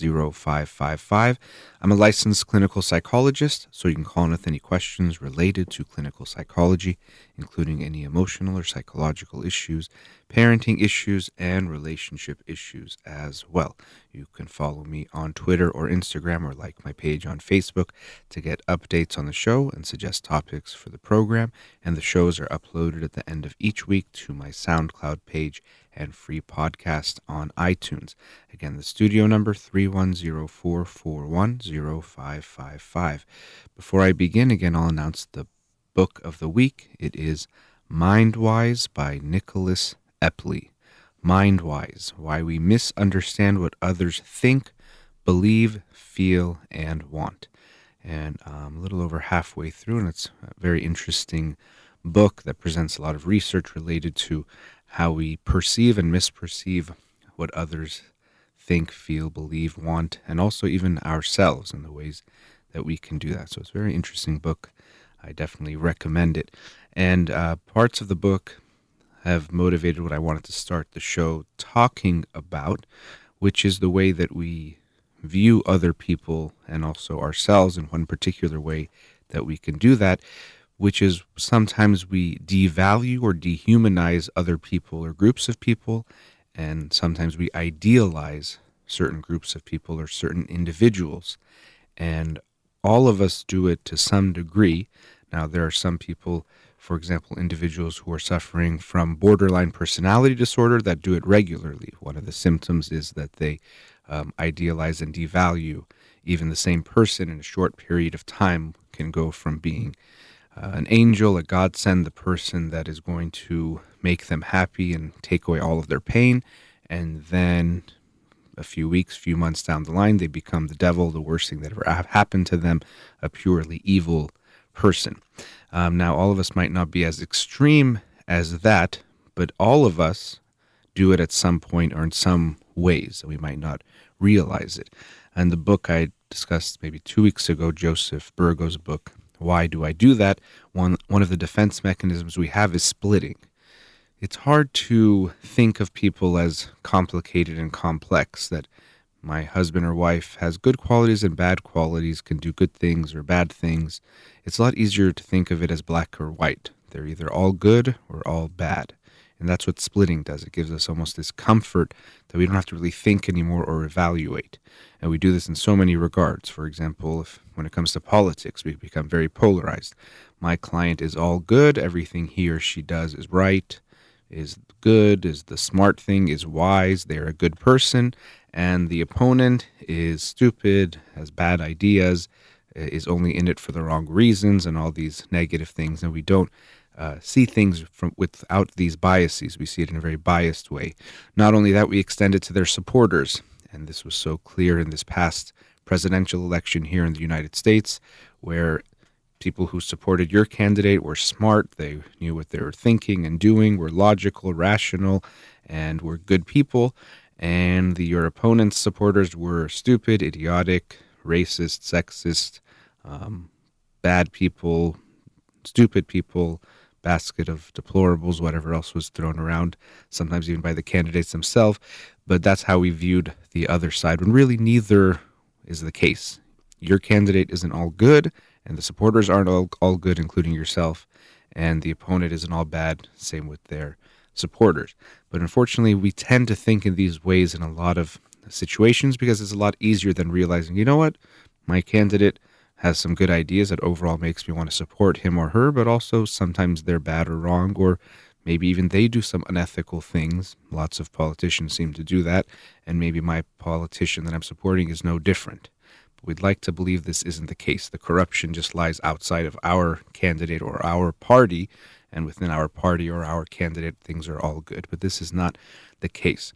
0555. I'm a licensed clinical psychologist, so you can call in with any questions related to clinical psychology, including any emotional or psychological issues, parenting issues, and relationship issues as well. You can follow me on Twitter or Instagram or like my page on Facebook to get updates on the show and suggest topics for the program. And the shows are uploaded at the end of each week to my SoundCloud page and free podcast on iTunes. Again, the studio number 310-441-0555. Before I begin, again, I'll announce the book of the week. It is Mindwise by Nicholas Epley. Mindwise, Why We Misunderstand What Others Think, Believe, Feel, and Want. And I'm um, a little over halfway through, and it's a very interesting book that presents a lot of research related to how we perceive and misperceive what others think, feel, believe, want, and also even ourselves and the ways that we can do that. So it's a very interesting book. I definitely recommend it. And uh, parts of the book have motivated what I wanted to start the show talking about, which is the way that we view other people and also ourselves in one particular way that we can do that which is sometimes we devalue or dehumanize other people or groups of people, and sometimes we idealize certain groups of people or certain individuals. And all of us do it to some degree. Now, there are some people, for example, individuals who are suffering from borderline personality disorder that do it regularly. One of the symptoms is that they um, idealize and devalue even the same person in a short period of time can go from being uh, an angel, a godsend, the person that is going to make them happy and take away all of their pain. And then a few weeks, few months down the line, they become the devil, the worst thing that ever happened to them, a purely evil person. Um, now, all of us might not be as extreme as that, but all of us do it at some point or in some ways, and we might not realize it. And the book I discussed maybe two weeks ago, Joseph Burgo's book, why do I do that? One, one of the defense mechanisms we have is splitting. It's hard to think of people as complicated and complex, that my husband or wife has good qualities and bad qualities, can do good things or bad things. It's a lot easier to think of it as black or white. They're either all good or all bad. And that's what splitting does. It gives us almost this comfort that we don't have to really think anymore or evaluate. And we do this in so many regards. For example, if when it comes to politics, we become very polarized. My client is all good, everything he or she does is right, is good, is the smart thing, is wise, they're a good person, and the opponent is stupid, has bad ideas, is only in it for the wrong reasons, and all these negative things. And we don't uh, see things from without these biases. We see it in a very biased way. Not only that, we extend it to their supporters, and this was so clear in this past presidential election here in the United States, where people who supported your candidate were smart, they knew what they were thinking and doing, were logical, rational, and were good people. And the, your opponent's supporters were stupid, idiotic, racist, sexist, um, bad people, stupid people, basket of deplorables, whatever else was thrown around, sometimes even by the candidates themselves. But that's how we viewed the other side, when really neither is the case. Your candidate isn't all good, and the supporters aren't all, all good, including yourself, and the opponent isn't all bad, same with their supporters. But unfortunately, we tend to think in these ways in a lot of situations because it's a lot easier than realizing, you know what, my candidate has some good ideas that overall makes me want to support him or her, but also sometimes they're bad or wrong, or maybe even they do some unethical things. Lots of politicians seem to do that, and maybe my politician that I'm supporting is no different. But we'd like to believe this isn't the case. The corruption just lies outside of our candidate or our party, and within our party or our candidate, things are all good. But this is not the case.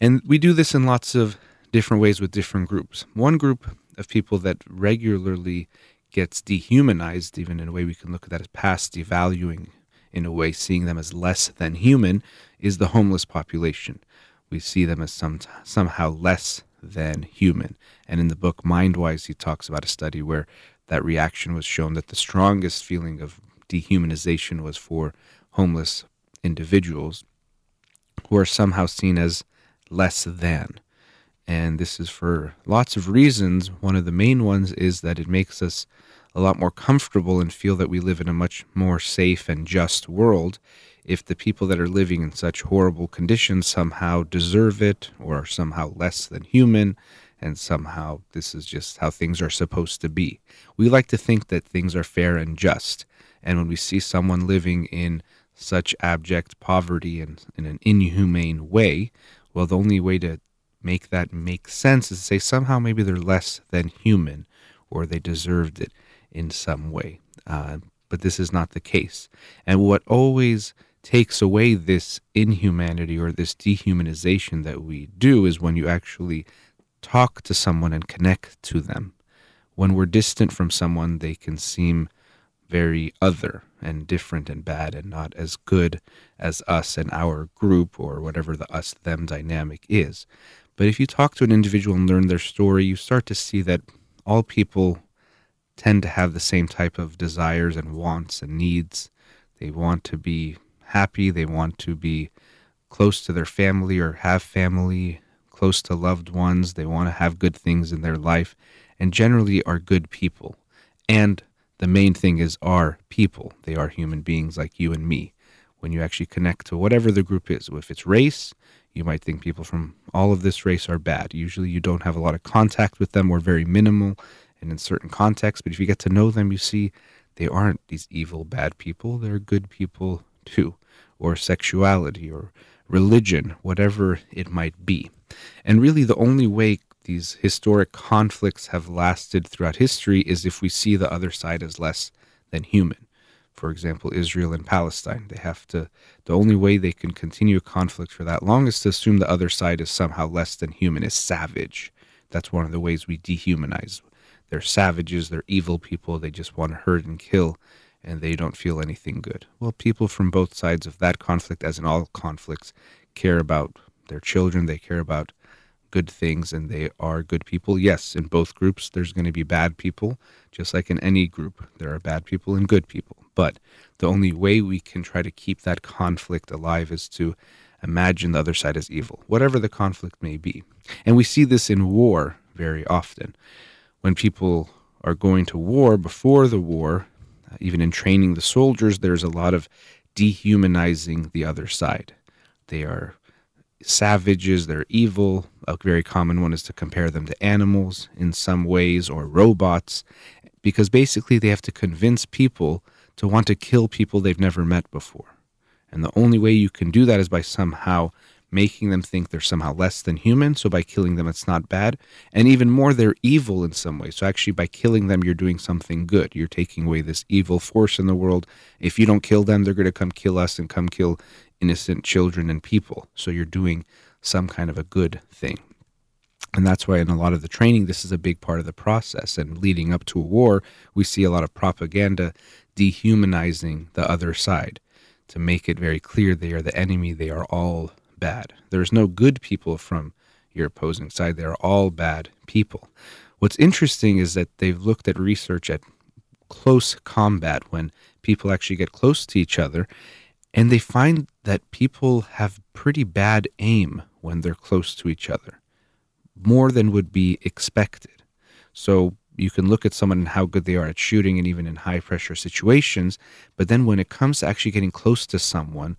And we do this in lots of different ways with different groups. One group of people that regularly gets dehumanized, even in a way we can look at that as past devaluing, in a way seeing them as less than human, is the homeless population. We see them as some somehow less than human. And in the book Mindwise, he talks about a study where that reaction was shown that the strongest feeling of dehumanization was for homeless individuals who are somehow seen as less than. And this is for lots of reasons. One of the main ones is that it makes us a lot more comfortable and feel that we live in a much more safe and just world if the people that are living in such horrible conditions somehow deserve it or are somehow less than human and somehow this is just how things are supposed to be. We like to think that things are fair and just. And when we see someone living in such abject poverty and in an inhumane way, well, the only way to make that make sense is to say somehow maybe they're less than human or they deserved it in some way. Uh, but this is not the case. And what always takes away this inhumanity or this dehumanization that we do is when you actually talk to someone and connect to them. When we're distant from someone, they can seem very other and different and bad and not as good as us and our group or whatever the us them dynamic is. But if you talk to an individual and learn their story, you start to see that all people tend to have the same type of desires and wants and needs. They want to be happy, they want to be close to their family or have family, close to loved ones, they want to have good things in their life, and generally are good people. And the main thing is are people. They are human beings like you and me. When you actually connect to whatever the group is, if it's race, you might think people from all of this race are bad. Usually you don't have a lot of contact with them or very minimal and in certain contexts, but if you get to know them, you see they aren't these evil, bad people. They're good people too, or sexuality or religion, whatever it might be. And really, the only way these historic conflicts have lasted throughout history is if we see the other side as less than human. For example, Israel and Palestine. They have to, the only way they can continue a conflict for that long is to assume the other side is somehow less than human, is savage. That's one of the ways we dehumanize. They're savages, they're evil people, they just want to hurt and kill, and they don't feel anything good. Well, people from both sides of that conflict, as in all conflicts, care about their children, they care about good things, and they are good people. Yes, in both groups, there's going to be bad people, just like in any group, there are bad people and good people. But the only way we can try to keep that conflict alive is to imagine the other side as evil, whatever the conflict may be. And we see this in war very often. When people are going to war, before the war, uh, even in training the soldiers, there's a lot of dehumanizing the other side. They are savages, they're evil. A very common one is to compare them to animals in some ways or robots, because basically they have to convince people to want to kill people they've never met before. And the only way you can do that is by somehow making them think they're somehow less than human. So by killing them, it's not bad. And even more, they're evil in some way. So actually, by killing them, you're doing something good. You're taking away this evil force in the world. If you don't kill them, they're going to come kill us and come kill innocent children and people. So you're doing some kind of a good thing. And that's why in a lot of the training, this is a big part of the process. And leading up to a war, we see a lot of propaganda dehumanizing the other side to make it very clear they are the enemy, they are all bad. There's no good people from your opposing side. They're all bad people. What's interesting is that they've looked at research at close combat when people actually get close to each other, and they find that people have pretty bad aim when they're close to each other, more than would be expected. So you can look at someone and how good they are at shooting and even in high pressure situations, but then when it comes to actually getting close to someone,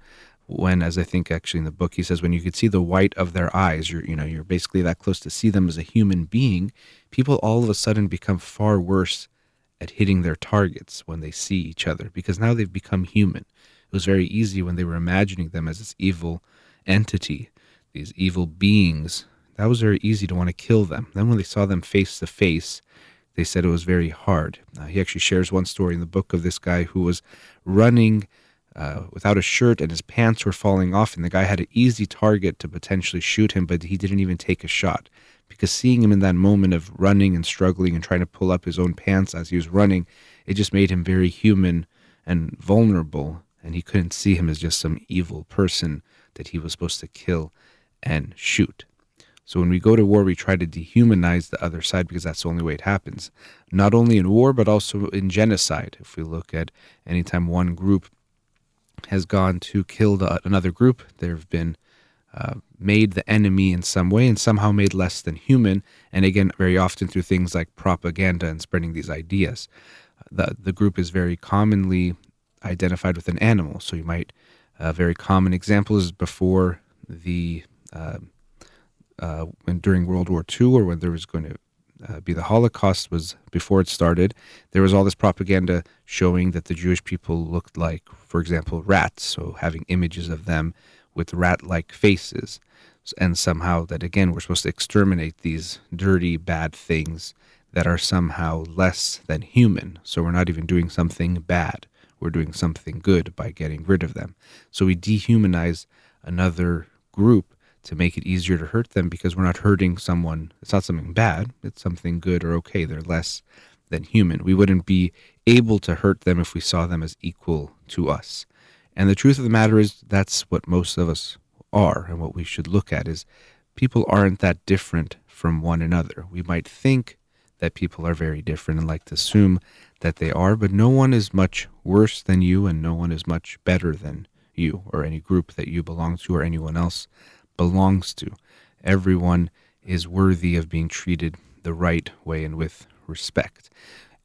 when as i think actually in the book he says when you could see the white of their eyes you're you know you're basically that close to see them as a human being people all of a sudden become far worse at hitting their targets when they see each other because now they've become human. It was very easy when they were imagining them as this evil entity these evil beings. That was very easy to want to kill them. Then when they saw them face to face they said it was very hard uh, he actually shares one story in the book of this guy who was running uh, without a shirt and his pants were falling off, and the guy had an easy target to potentially shoot him, but he didn't even take a shot because seeing him in that moment of running and struggling and trying to pull up his own pants as he was running, it just made him very human and vulnerable. And he couldn't see him as just some evil person that he was supposed to kill and shoot. So when we go to war, we try to dehumanize the other side because that's the only way it happens. Not only in war, but also in genocide. If we look at anytime one group has gone to kill the, another group, there have been uh, made the enemy in some way and somehow made less than human. And again, very often through things like propaganda and spreading these ideas. The, the group is very commonly identified with an animal. So you might, a very common example is before the uh, uh, when during World War II or when there was going to uh, be the Holocaust was before it started. There was all this propaganda showing that the Jewish people looked like, for example, rats. So having images of them with rat-like faces, and somehow that again we're supposed to exterminate these dirty, bad things that are somehow less than human. So we're not even doing something bad. We're doing something good by getting rid of them. So we dehumanize another group to make it easier to hurt them because we're not hurting someone. It's not something bad, it's something good or okay. They're less than human. We wouldn't be able to hurt them if we saw them as equal to us. And the truth of the matter is that's what most of us are and what we should look at is people aren't that different from one another. We might think that people are very different and like to assume that they are, but no one is much worse than you and no one is much better than you or any group that you belong to or anyone else belongs to. Everyone is worthy of being treated the right way and with respect.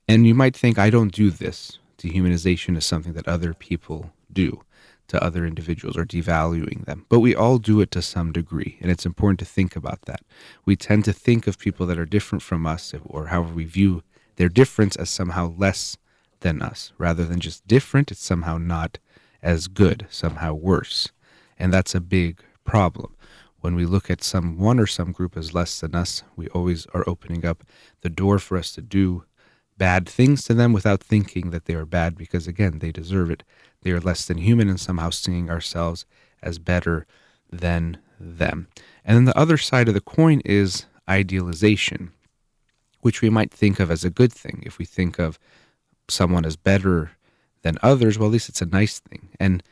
And you might think, I don't do this. Dehumanization is something that other people do to other individuals or devaluing them. But we all do it to some degree, and it's important to think about that. We tend to think of people that are different from us, or however we view their difference, as somehow less than us. Rather than just different, it's somehow not as good, somehow worse. And that's a big problem when we look at someone or some group as less than us, we always are opening up the door for us to do bad things to them without thinking that they are bad because, again, they deserve it. They are less than human and somehow seeing ourselves as better than them. And then the other side of the coin is idealization, which we might think of as a good thing. If we think of someone as better than others, well, at least it's a nice thing. And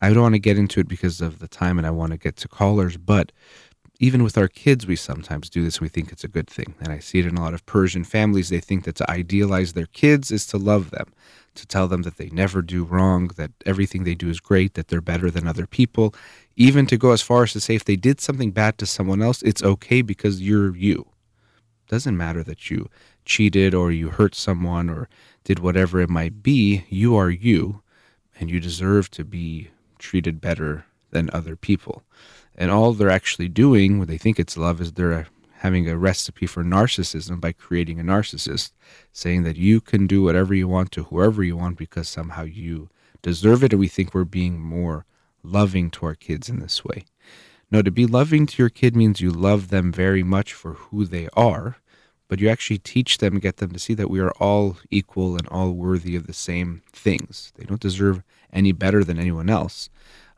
I don't want to get into it because of the time and I want to get to callers, but even with our kids, we sometimes do this. We think it's a good thing. And I see it in a lot of Persian families. They think that to idealize their kids is to love them, to tell them that they never do wrong, that everything they do is great, that they're better than other people. Even to go as far as to say if they did something bad to someone else, it's okay because you're you. It doesn't matter that you cheated or you hurt someone or did whatever it might be. You are you, and you deserve to be treated better than other people. And all they're actually doing, when they think it's love, is they're having a recipe for narcissism by creating a narcissist, saying that you can do whatever you want to whoever you want because somehow you deserve it. And we think we're being more loving to our kids in this way. No, to be loving to your kid means you love them very much for who they are, but you actually teach them, get them to see that we are all equal and all worthy of the same things. They don't deserve any better than anyone else.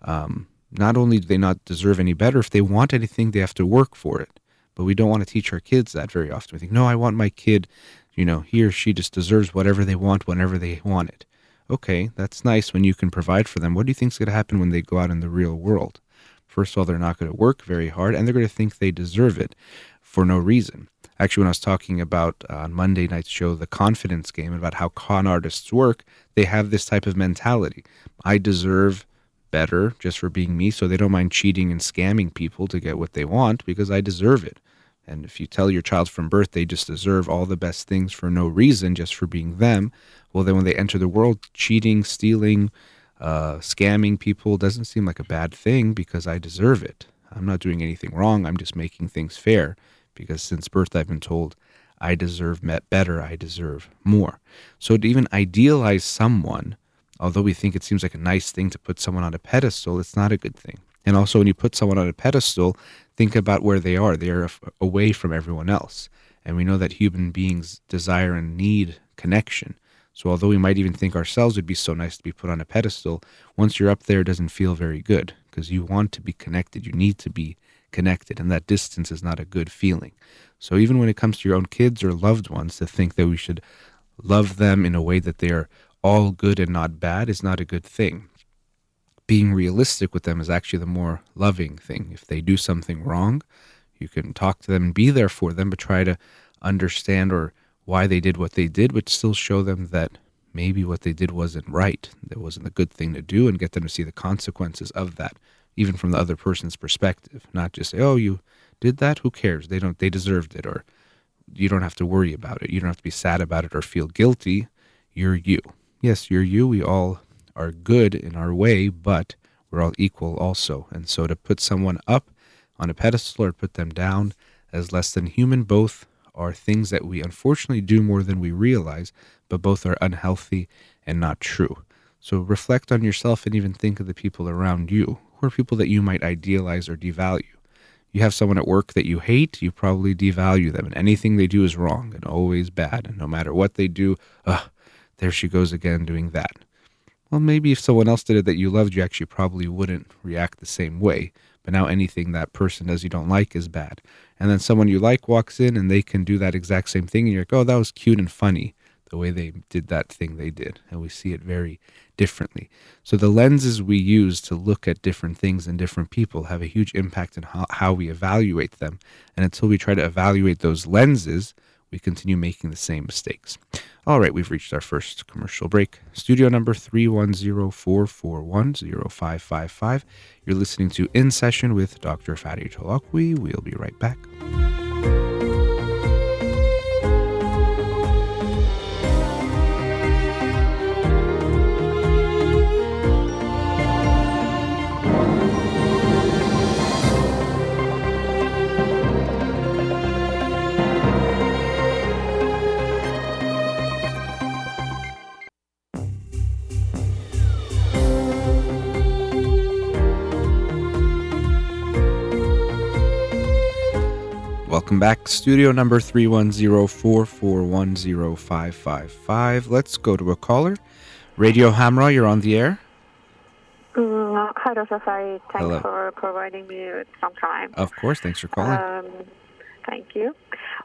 Um, not only do they not deserve any better, if they want anything, they have to work for it. But we don't want to teach our kids that very often. We think, no, I want my kid, you know, he or she just deserves whatever they want whenever they want it. Okay, that's nice when you can provide for them. What do you think is going to happen when they go out in the real world? First of all, they're not going to work very hard and they're going to think they deserve it for no reason. Actually, when I was talking about uh, on Monday night's show, the confidence game, and about how con artists work, they have this type of mentality. I deserve better just for being me, so they don't mind cheating and scamming people to get what they want because I deserve it. And if you tell your child from birth they just deserve all the best things for no reason, just for being them, well, then when they enter the world, cheating, stealing, uh, scamming people doesn't seem like a bad thing because I deserve it. I'm not doing anything wrong. I'm just making things fair because since birth I've been told I deserve better, I deserve more. So to even idealize someone, although we think it seems like a nice thing to put someone on a pedestal, it's not a good thing. And also, when you put someone on a pedestal, think about where they are. They are away from everyone else. And we know that human beings desire and need connection. So, although we might even think ourselves would be so nice to be put on a pedestal, once you're up there, it doesn't feel very good because you want to be connected. You need to be connected, and that distance is not a good feeling. So even when it comes to your own kids or loved ones, to think that we should love them in a way that they are all good and not bad is not a good thing. Being realistic with them is actually the more loving thing. If they do something wrong, you can talk to them and be there for them, but try to understand or why they did what they did, but still show them that maybe what they did wasn't right. That wasn't a good thing to do, and get them to see the consequences of that, even from the other person's perspective. Not just say, "Oh, you did that. Who cares? They don't. They deserved it," or you don't have to worry about it. You don't have to be sad about it or feel guilty. You're you. Yes, you're you. We all are good in our way, but we're all equal also. And so to put someone up on a pedestal or put them down as less than human, both are things that we unfortunately do more than we realize, but both are unhealthy and not true. So reflect on yourself and even think of the people around you, who are people that you might idealize or devalue. You have someone at work that you hate, you probably devalue them, and anything they do is wrong and always bad. And no matter what they do, ugh, there she goes again doing that. Well, maybe if someone else did it that you loved, you actually probably wouldn't react the same way. But now anything that person does you don't like is bad. And then someone you like walks in and they can do that exact same thing, and you're like, oh, that was cute and funny the way they did that thing they did. And we see it very differently. So the lenses we use to look at different things and different people have a huge impact on how, how we evaluate them. And until we try to evaluate those lenses, we continue making the same mistakes. All right, we've reached our first commercial break. Studio number 310-441-0555. You're listening to In Session with Dr. Farid Holakouee. We'll be right back. Welcome back. Studio number 310-441-0555. Let's go to a caller. Radio Hamrah, you're on the air. Mm, hi, Dr. Farid. Thanks Hello. for providing me with some time. Of course, thanks for calling. Um, thank you.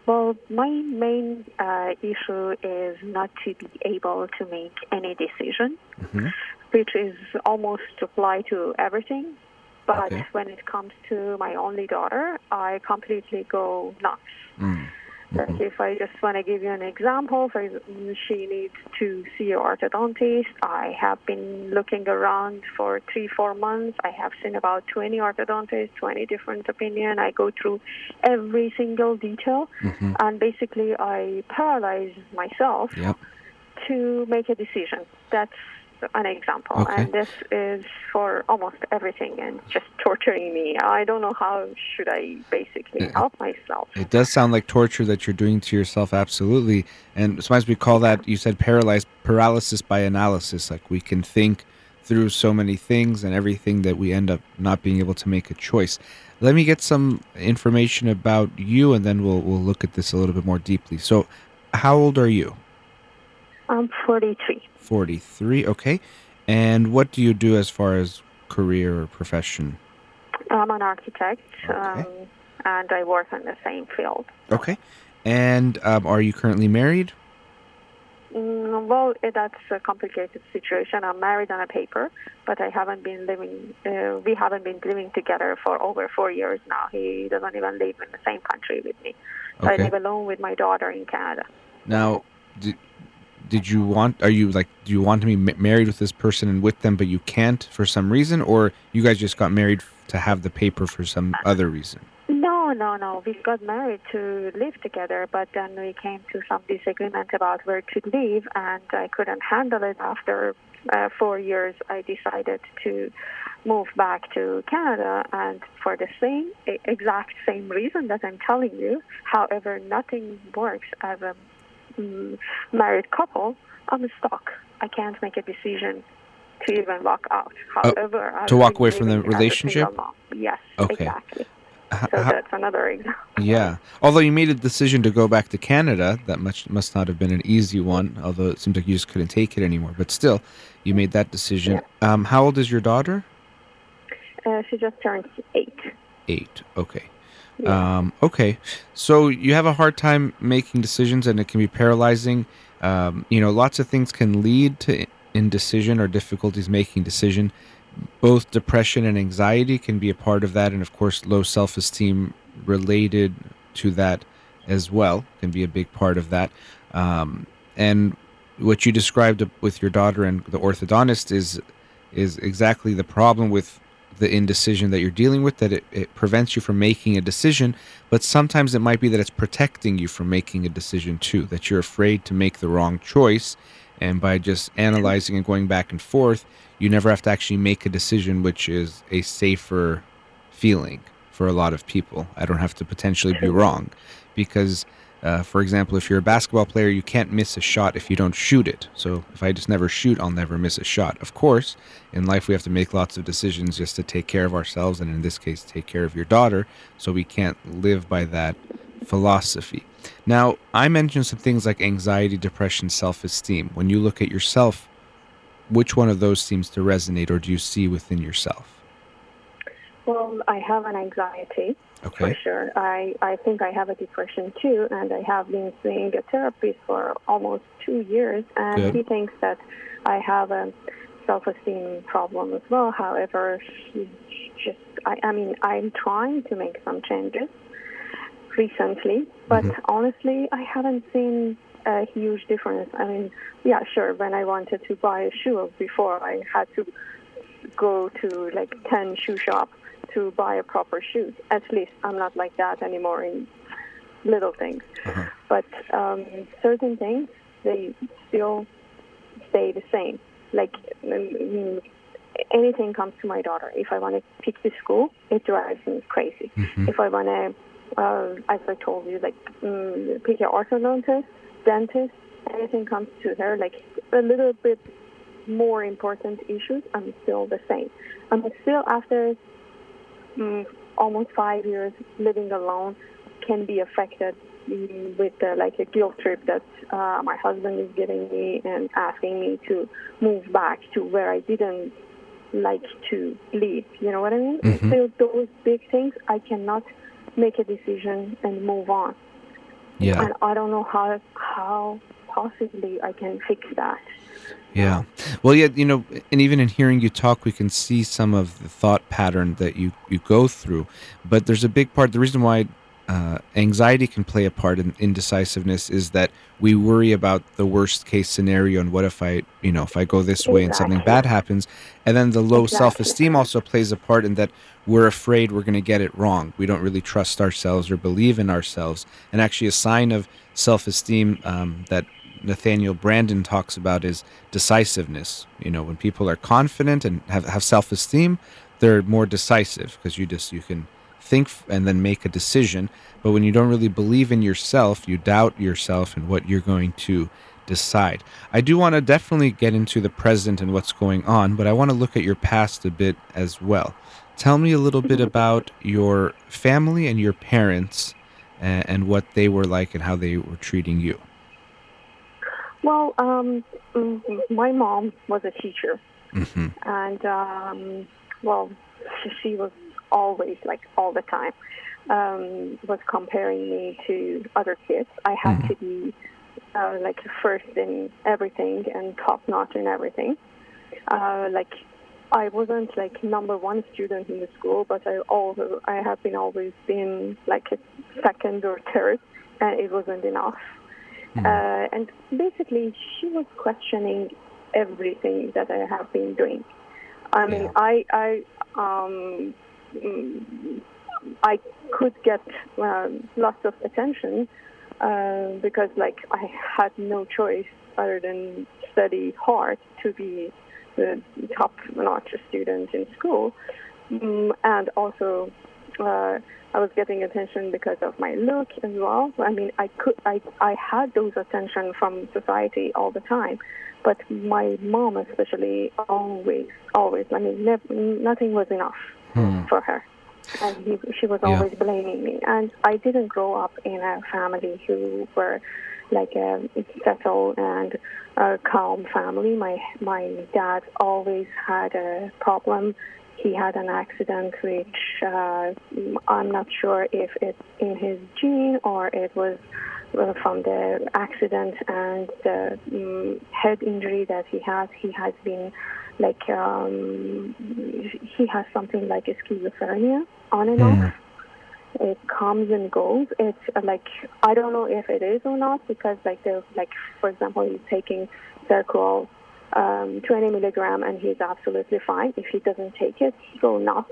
Well, my main uh, issue is not to be able to make any decision, Mhm. which is almost apply to everything. But Okay. when it comes to my only daughter, I completely go nuts. Mm. Like if I just want to give you an example, for example, she needs to see an orthodontist. I have been looking around for three, four months. I have seen about 20 orthodontists, 20 different opinion. I go through every single detail, Mhm. and basically I paralyze myself Yep. to make a decision. That's an example, Okay. and this is for almost everything and just torturing me. I don't know how should I basically Yeah. help myself. It does sound like torture that you're doing to yourself, absolutely. And sometimes we call that, you said paralyzed, paralysis by analysis. Like we can think through so many things and everything that we end up not being able to make a choice. Let me get some information about you and then we'll, we'll look at this a little bit more deeply. So, how old are you? I'm 43. 43, okay. And what do you do as far as career or profession? I'm an architect, Okay. um, and I work in the same field. Okay. And um, are you currently married? Mm, well, eh, that's a complicated situation. I'm married on a paper, but I haven't been living. Uh, we haven't been living together for over four years now. He doesn't even live in the same country with me. So I live alone with my daughter in Canada. Now, did, you want? Are you like? Do you want to be married with this person and with them, but you can't for some reason, or you guys just got married to have the paper for some other reason? No, no, no. We got married to live together, but then we came to some disagreement about where to live, and I couldn't handle it. After uh, four years, I decided to move back to Canada, and for the same exact same reason that I'm telling you. However, nothing works as a married couple. I'm stuck. I can't make a decision to even walk out. However, I've to walk away from the living as a relationship? Yes, Okay. exactly. H- So how- that's another example. yeah. Although you made a decision to go back to Canada, that much must not have been an easy one. Although it seems like you just couldn't take it anymore. But still, you made that decision. Um, how old is your daughter? Uh, she just turned eight. eight. Okay. Yeah. Um, okay. So you have a hard time making decisions, and it can be paralyzing. Um, you know, lots of things can lead to indecision or difficulties making decision. Both depression and anxiety can be a part of that, and of course, low self-esteem related to that as well can be a big part of that. Um, and what you described with your daughter and the orthodontist is is exactly the problem with the indecision that you're dealing with that it, it prevents you from making a decision but sometimes it might be that it's protecting you from making a decision too that you're afraid to make the wrong choice. And by just analyzing and going back and forth you never have to actually make a decision which is a safer feeling for a lot of people. I don't have to potentially be wrong because uh, for example, if you're a basketball player, you can't miss a shot if you don't shoot it. So if I just never shoot, I'll never miss a shot. Of course, in life we have to make lots of decisions just to take care of ourselves, and in this case, take care of your daughter. So we can't live by that philosophy. Now, I mentioned some things like anxiety, depression, self esteem. When you look at yourself, which one of those seems to resonate or do you see within yourself? Well, I have an anxiety Okay. for sure. I, I think I have a depression too, and I have been seeing a therapist for almost two years, and Good. he thinks that I have a self-esteem problem as well. However, he just, I, I mean, I'm trying to make some changes recently, but Mhm. honestly, I haven't seen a huge difference. I mean, yeah, sure, when I wanted to buy a shoe before, I had to go to like 10 shoe shops to buy a proper shoe. At least I'm not like that anymore in little things. Uh-huh. But um, certain things, they still stay the same. Like mm, anything comes to my daughter. If I want to pick the school, it drives me crazy. Mhm. If I want to, uh, as I told you, like mm, pick an orthodontist, dentist, anything comes to her, like a little bit more important issues, I'm still the same. I'm still after mm, almost five years living alone can be affected with uh, like a guilt trip that uh, my husband is giving me and asking me to move back to where I didn't like to live. You know what I mean? Mhm. Still, those big things, I cannot make a decision and move on. Yeah. And I don't know how how possibly I can fix that. Yeah. Well, yeah, you know, and even in hearing you talk, we can see some of the thought pattern that you, you go through. But there's a big part. The reason why uh, anxiety can play a part in indecisiveness is that we worry about the worst case scenario and what if I, you know, if I go this way and something bad happens. And then the low Exactly. self esteem also plays a part in that we're afraid we're going to get it wrong. We don't really trust ourselves or believe in ourselves. And actually, a sign of self esteem um, that Nathaniel Branden talks about is decisiveness. You know, when people are confident and have, have self esteem, they're more decisive because you just you can think and then make a decision. But when you don't really believe in yourself, you doubt yourself and what you're going to decide. I do want to definitely get into the present and what's going on, but I want to look at your past a bit as well. Tell me a little bit about your family and your parents and, and what they were like and how they were treating you. Well, um, mm, my mom was a teacher, hmm and um, well, she, was always like all the time um, was comparing me to other kids. I had Mhm. to be uh, like first in everything and top notch in everything. Uh, like I wasn't like number one student in the school, but I also I have been always been like a second or third, and it wasn't enough. Mhm. Uh, and basically, she was questioning everything that I have been doing. I mean, Yeah. I I um, mm, I could get um, lots of attention uh, because like I had no choice other than study hard to be the top notch student in school, mm, and also uh, I was getting attention because of my look as well. I mean, I could I I had those attention from society all the time, but my mom especially always always I mean nothing was enough Hmm. for her. And he, she was Yeah. always blaming me. And I didn't grow up in a family who were like a settled and a calm family. My my dad always had a problem. He had an accident, which uh, I'm not sure if it's in his gene or it was uh, from the accident and the um, head injury that he has. He has been like um, he has something like a schizophrenia on and Mm. off. It comes and goes. It's uh, like I don't know if it is or not because like the like for example he's taking Seroquel um, 20 milligram and he's absolutely fine. If he doesn't take it, he go nuts.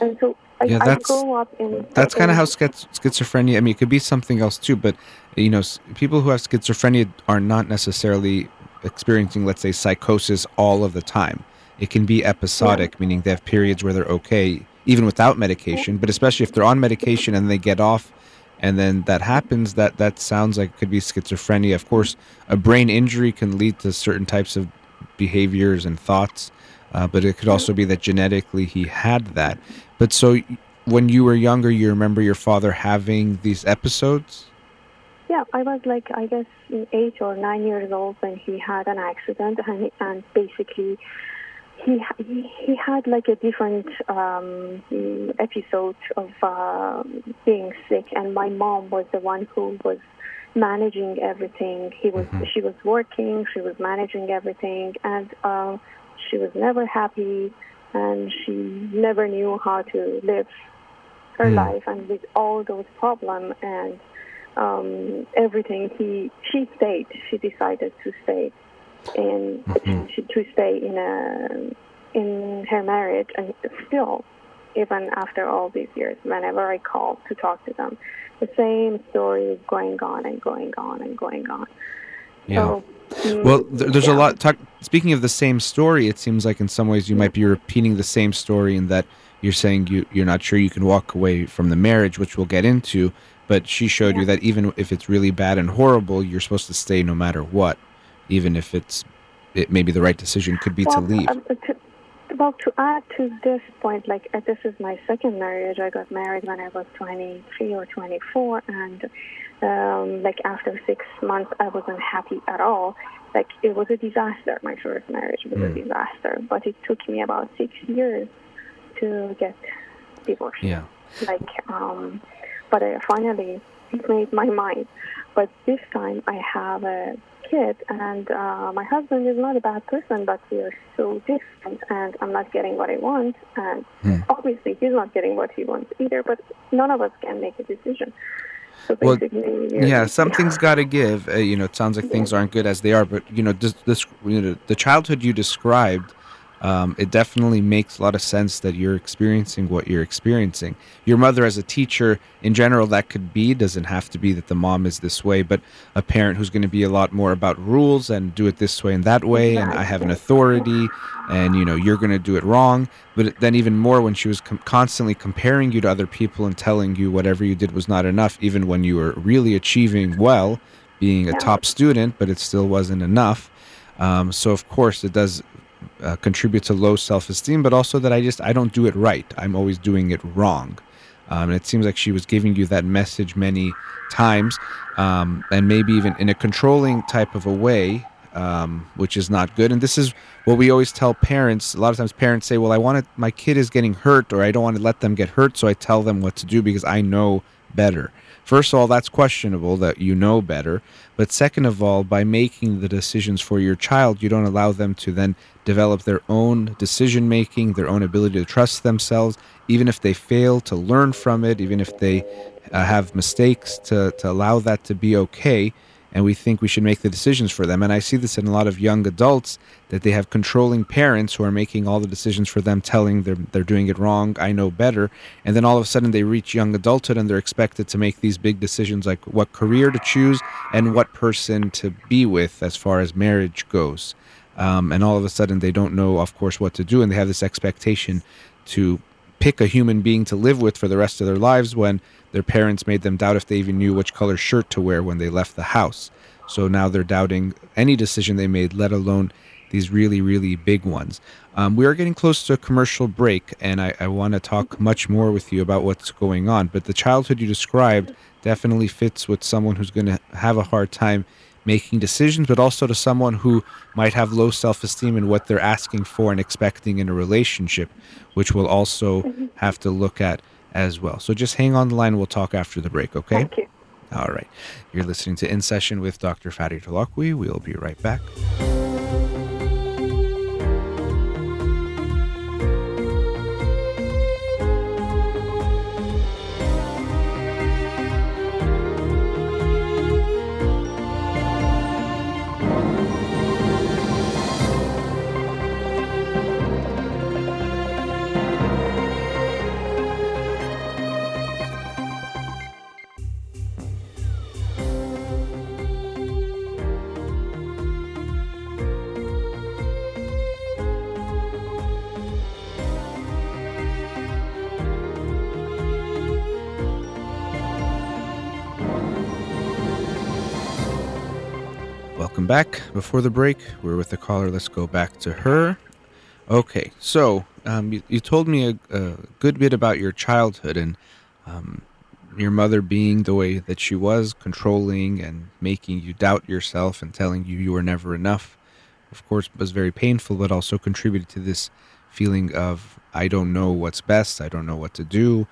And so I, Yeah, I that's- up in That's kind of how schiz- schizophrenia. I mean, it could be something else too, but you know, people who have schizophrenia are not necessarily experiencing, let's say, psychosis all of the time. It can be episodic, meaning they have periods where they're okay, even without medication. But especially if they're on medication and they get off, and then that happens, that that sounds like it could be schizophrenia. Of course, a brain injury can lead to certain types of behaviors and thoughts, uh, but it could also be that genetically he had that. But so when you were younger, you remember your father having these episodes? Yeah, I was like, I guess, eight or nine years old when he had an accident, and, and basically, he he he had like a different um, mm, episode of uh, being sick, and my mom was the one who was managing everything. He was Mhm. she was working, she was managing everything, and uh, she was never happy, and she never knew how to live her Hmm. life, and with all those problems and um, everything, he she stayed. She decided to stay in Mhm. to, to stay in a in her marriage, and still, even after all these years, whenever I call to talk to them, the same story is going on and going on and going on. So, mm, Well, th- there's a lot. Talk, speaking of the same story, it seems like in some ways you might be repeating the same story in that you're saying you you're not sure you can walk away from the marriage, which we'll get into. But she showed you that even if it's really bad and horrible, you're supposed to stay no matter what, even if it's it maybe the right decision could be to leave. uh, to, well, to add to this point, like uh, this is my second marriage. I got married when I was 23 or 24, and um, like after six months, I wasn't happy at all. Like it was a disaster. My first marriage was Mm. a disaster, but it took me about six years to get divorced. yeah. like um but I finally made my mind but this time I have a kid and uh, my husband is not a bad person but we are so different and I'm not getting what I want and Hmm. obviously he's not getting what he wants either but none of us can make a decision so Well, Yeah, something's got to give. Uh, you know, it sounds like things aren't good as they are, but you know, this, this you know, the childhood you described, um, it definitely makes a lot of sense that you're experiencing what you're experiencing. Your mother, as a teacher, in general, that could be doesn't have to be that the mom is this way, but a parent who's going to be a lot more about rules and do it this way and that way, and I have an authority, and you know, you're going to do it wrong. But then even more when she was com- constantly comparing you to other people and telling you whatever you did was not enough, even when you were really achieving well, being a top student, but it still wasn't enough. Um, so of course it does uh, contribute to low self-esteem, but also that I just I don't do it right. I'm always doing it wrong. Um, and it seems like she was giving you that message many times, um, and maybe even in a controlling type of a way, um, which is not good. And this is what we always tell parents. A lot of times, parents say, "Well, I want to, my kid is getting hurt, or I don't want to let them get hurt, so I tell them what to do because I know better." First of all, that's questionable that you know better. But second of all, by making the decisions for your child, you don't allow them to then develop their own decision making, their own ability to trust themselves, even if they fail to learn from it, even if they uh, have mistakes, to, to allow that to be okay. And we think we should make the decisions for them. And I see this in a lot of young adults that they have controlling parents who are making all the decisions for them, telling them they're doing it wrong, I know better. And then all of a sudden they reach young adulthood and they're expected to make these big decisions like what career to choose and what person to be with as far as marriage goes. Um, and all of a sudden they don't know, of course, what to do. And they have this expectation to pick a human being to live with for the rest of their lives when their parents made them doubt if they even knew which color shirt to wear when they left the house. So now they're doubting any decision they made, let alone these really, really big ones. Um, we are getting close to a commercial break, and I, I want to talk much more with you about what's going on. But the childhood you described definitely fits with someone who's going to have a hard time making decisions, but also to someone who might have low self esteem in what they're asking for and expecting in a relationship, which we'll also Mm-hmm. have to look at as well. So just hang on the line. We'll talk after the break, okay? Thank you. All right. You're listening to In Session with Dr. Farid Holakouee. We'll be right back. Welcome back. Before the break, we are with the caller. Let's go back to her. Okay, so um, you, you told me a, a good bit about your childhood and um, your mother being the way that she was, controlling and making you doubt yourself and telling you you were never enough. Of course, was very painful, but also contributed to this feeling of I don't know what's best, I don't know what to do,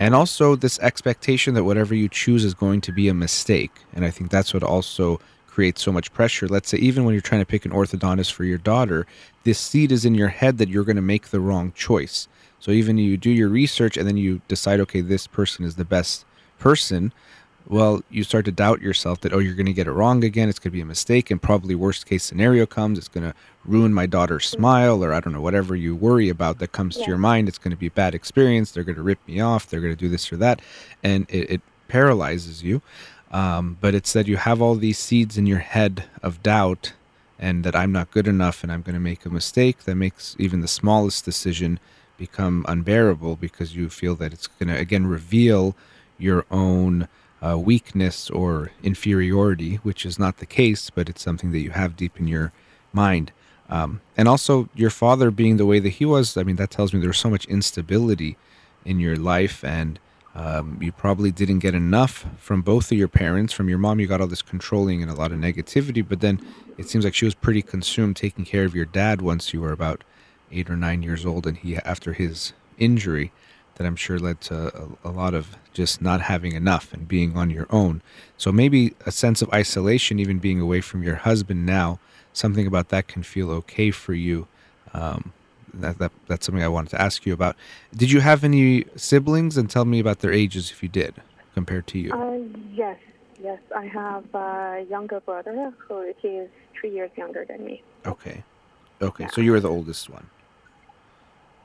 and also this expectation that whatever you choose is going to be a mistake. And I think that's what also creates so much pressure. Let's say even when you're trying to pick an orthodontist for your daughter, this seed is in your head that you're going to make the wrong choice. So even you do your research and then you decide, okay, this person is the best person. Well, you start to doubt yourself that oh, you're going to get it wrong again. It's going to be a mistake, and probably worst case scenario comes. It's going to ruin my daughter's smile, or I don't know, whatever you worry about that comes to your mind. It's going to be a bad experience. They're going to rip me off. They're going to do this or that, and it, it paralyzes you. Um, but it's that you have all these seeds in your head of doubt and that I'm not good enough and I'm going to make a mistake that makes even the smallest decision become unbearable because you feel that it's going to again reveal your own uh, weakness or inferiority, which is not the case, but it's something that you have deep in your mind. Um, and also, your father being the way that he was, I mean, that tells me there's so much instability in your life, and um, you probably didn't get enough from both of your parents. From your mom, you got all this controlling and a lot of negativity, but then it seems like she was pretty consumed taking care of your dad once you were about eight or nine years old, and he, after his injury, that I'm sure led to a, a lot of just not having enough and being on your own. So maybe a sense of isolation, even being away from your husband now, something about that can feel okay for you. Um, that, that that's something I wanted to ask you about. Did you have any siblings? And tell me about their ages if you did, compared to you. Uh, yes, yes. I have a younger brother who he is three years younger than me. Okay, okay. So you were the oldest one.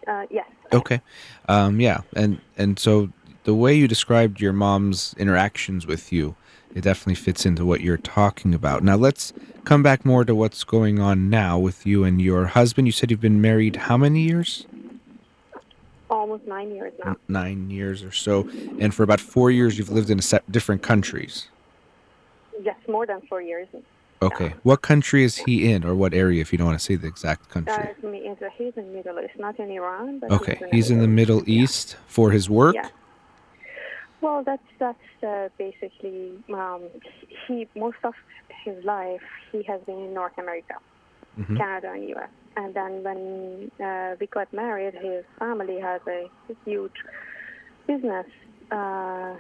Uh, yes. Okay. Um, yeah, and and so the way you described your mom's interactions with you, it definitely fits into what you're talking about. Now let's come back more to what's going on now with you and your husband. You said you've been married how many years? Almost nine years now. Nine years or so, and for about four years you've lived in different countries. Yes, more than four years. Okay. What country is he in, or what area, if you don't want to say the exact country? Uh, he's in Middle East, not in Iran. But Okay, he's in the Middle Yeah. East for his work. Yeah. Well, that's that's uh, basically um, he most of his life he has been in North America, Mhm. Canada and U.S. And then when uh, we got married, his family has a huge business uh,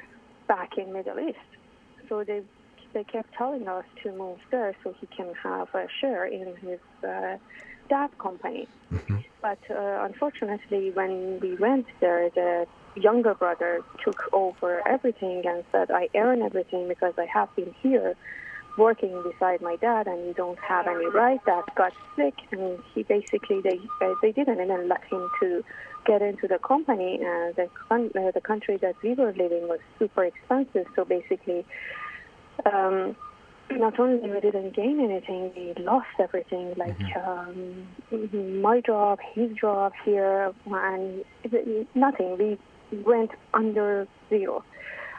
back in Middle East. So they they kept telling us to move there so he can have a share in his uh, dad's company. Mhm. But uh, unfortunately, when we went there, the younger brother took over everything and said, I earn everything because I have been here working beside my dad and you don't have any right. Dad got sick and he basically, they, uh, they didn't even let him to get into the company and the, con- uh, the country that we were living was super expensive. So basically, um, not only we didn't gain anything, we lost everything. Like um, my job, his job here, and nothing. We went under zero.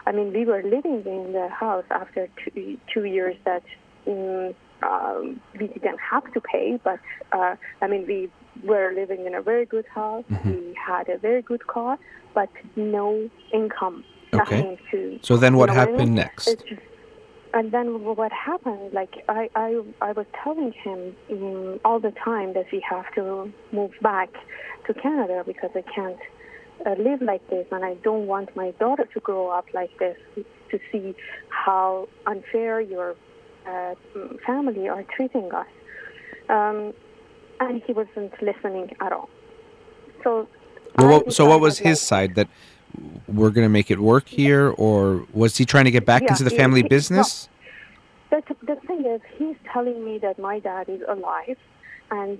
I mean, we were living in the house after two, two years that um, um, we didn't have to pay, but uh, I mean, we were living in a very good house. We had a very good car, but no income, Okay. to. So then what you know I mean? happened next? And then what happened? Like I, I, I was telling him um, all the time that we have to move back to Canada because I can't uh, live like this, and I don't want my daughter to grow up like this to see how unfair your uh, family are treating us. Um, and he wasn't listening at all. So, Well, what, so what was his side that we're going to make it work here, or was he trying to get back Yeah, into the family he- business? Like, the, the thing is, he's telling me that my dad is alive, and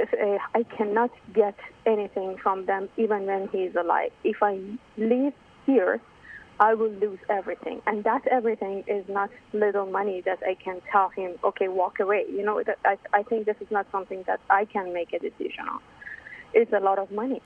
Uh, I cannot get anything from them even when he's alive. If I leave here, I will lose everything, and that everything is not little money that I can tell him, okay, walk away. You know, that I, I think this is not something that I can make a decision on. It's a lot of money.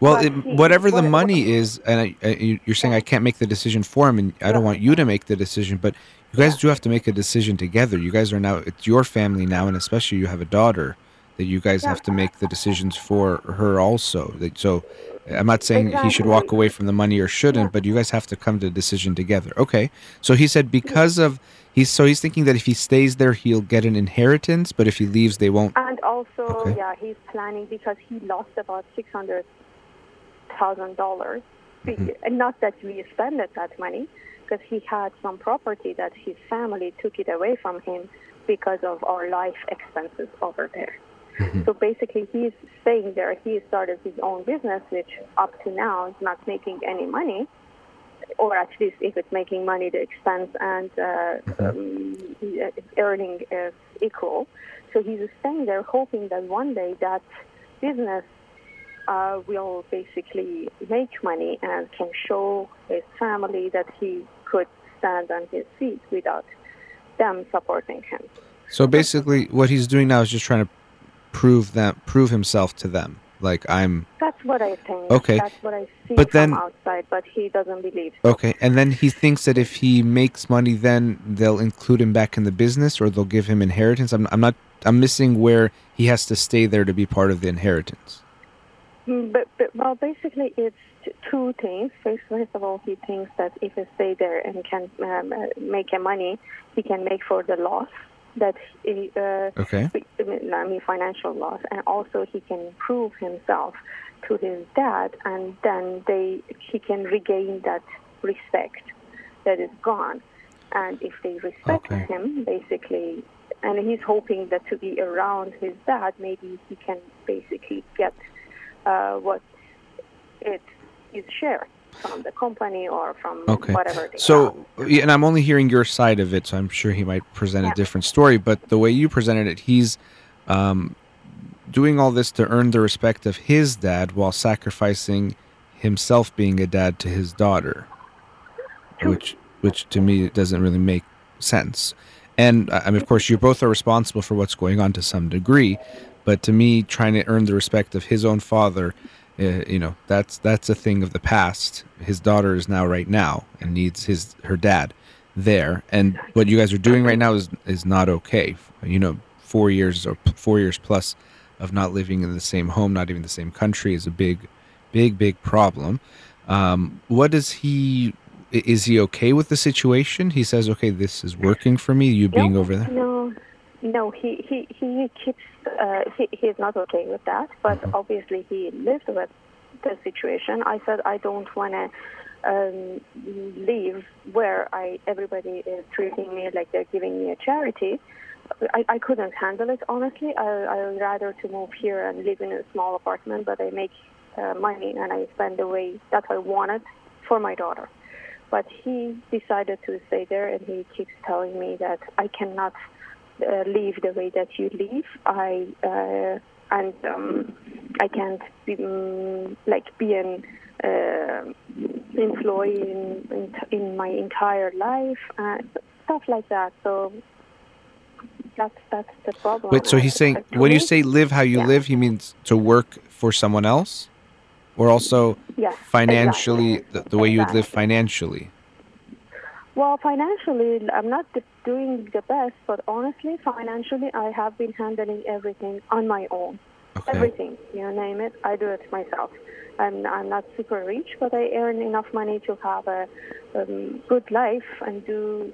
Well, it, whatever the money is, and I, I, you- you're saying I can't make the decision for him, and I don't want you to make the decision, but you guys do have to make a decision together. You guys are now, it's your family now, and especially you have a daughter that you guys Yeah. have to make the decisions for her also. That- So I'm not saying he should walk away from the money or shouldn't, Yeah. but you guys have to come to a decision together. Okay. So he said because of, he's, so he's thinking that if he stays there, he'll get an inheritance, but if he leaves, they won't. And also, Okay. yeah, he's planning because he lost about six hundred thousand dollars. Mm-hmm. And not that we spent that money, because he had some property that his family took it away from him because of our life expenses over there. Mm-hmm. So basically, he's staying there. He started his own business, which up to now is not making any money, or at least if it's making money, the expense and uh, um, earning is equal. So he's staying there, hoping that one day that business uh, will basically make money and can show his family that he could stand on his feet without them supporting him. So basically, what he's doing now is just trying to prove that, prove himself to them. Like I'm That's what I think. Okay. That's what I see But from then- outside, but he doesn't believe. Okay, and then he thinks that if he makes money, then they'll include him back in the business, or they'll give him inheritance. I'm, I'm not. I'm missing where he has to stay there to be part of the inheritance. Mm, But, but well, basically, it's two things. First, first of all, he thinks that if he stay there and can um, uh, make a money, he can make for the loss that he, uh, Okay. I mean, financial loss, and also he can prove himself to his dad, and then they he can regain that respect that is gone. And if they respect Okay. him, basically, and he's hoping that to be around his dad, maybe he can basically get uh, what it is share from the company or from Okay. whatever. So, yeah, and I'm only hearing your side of it, so I'm sure he might present a different story. But the way you presented it, he's um, doing all this to earn the respect of his dad while sacrificing himself being a dad to his daughter, which, which to me doesn't really make sense. And I mean, of course, you both are responsible for what's going on to some degree, but to me, trying to earn the respect of his own father, uh, you know, that's that's a thing of the past. His daughter is now right now and needs his her dad there, and what you guys are doing right now is is not okay. You know, four years or p- four years plus of not living in the same home, not even the same country, is a big, big, big problem. Um, what does he? Is he okay with the situation? He says, "Okay, this is working for me. You being no, over there." No, no, he he he keeps uh, he he's not okay with that. But Mm-hmm. obviously, he lived with the situation. I said I don't want to um, leave where I everybody is treating me like they're giving me a charity. I, I couldn't handle it honestly. I I would rather to move here and live in a small apartment, but I make uh, money and I spend the way that I wanted for my daughter. But he decided to stay there, and he keeps telling me that I cannot uh, leave the way that you leave. I uh, and um, I can't be, um, like be an uh, employee in, in in my entire life, uh, stuff like that. So that's that's the problem. Wait, so he's saying when you say live how you Yeah. live, he means to work for someone else, or also financially exactly. the, the way you would live financially. Well, financially, I'm not doing the best, but honestly, financially, I have been handling everything on my own. Okay. Everything, you name it, I do it myself. I'm, I'm not super rich, but I earn enough money to have a um, good life and do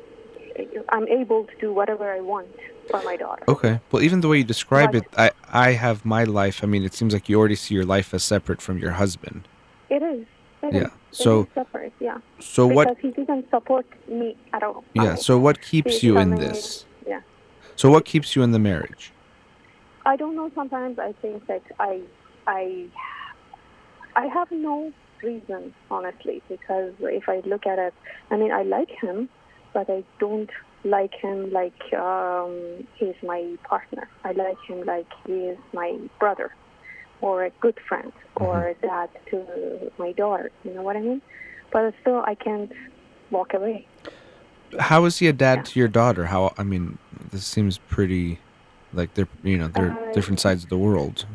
I'm able to do whatever I want for my daughter. Okay. Well, even the way you describe But- it, I I have my life. I mean, it seems like you already see your life as separate from your husband. It is. Yeah. So- separate. Yeah. So because what? he didn't support me at all. Yeah. So what keeps you in this? Yeah. So what keeps you in the marriage? I don't know. Sometimes I think that I, I, I have no reason, honestly, because if I look at it, I mean, I like him, but I don't like him like um, he's my partner. I like him like he is my brother, or a good friend, or a dad to my daughter. You know what I mean? But still, I can't walk away. How is he a dad Yeah. to your daughter? How? I mean, this seems pretty, like they're you know they're Uh, different sides of the world.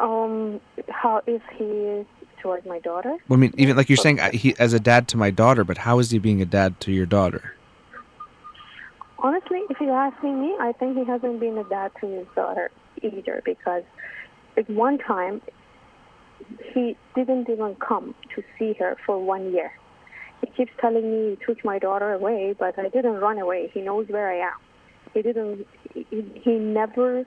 Um, how is he towards my daughter? Well, I mean, even like you're saying, I- he as a dad to my daughter, but how is he being a dad to your daughter? Honestly, if you're asking me, I think he hasn't been a dad to his daughter either because at one time he didn't even come to see her for one year. He keeps telling me he took my daughter away, but I didn't run away. He knows where I am. He didn't. He, he never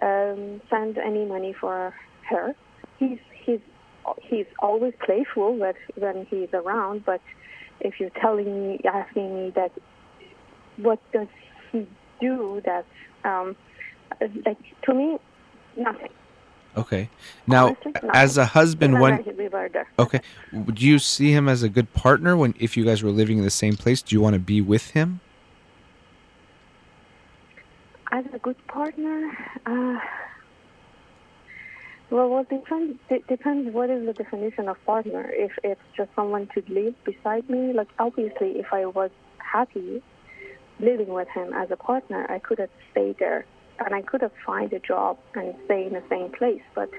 um, sent any money for her. He's he's he's always playful with, when he's around, but if you're telling me, asking me that what does he do that um like to me nothing Okay. Now, as a husband, when when we were there. okay, would you see him as a good partner when if you guys were living in the same place? Do you want to be with him? as a good partner uh well what depends it depends what is the definition of partner if it's just someone to live beside me like obviously if i was happy living with him as a partner i could have stayed there and i could have find a job and stay in the same place but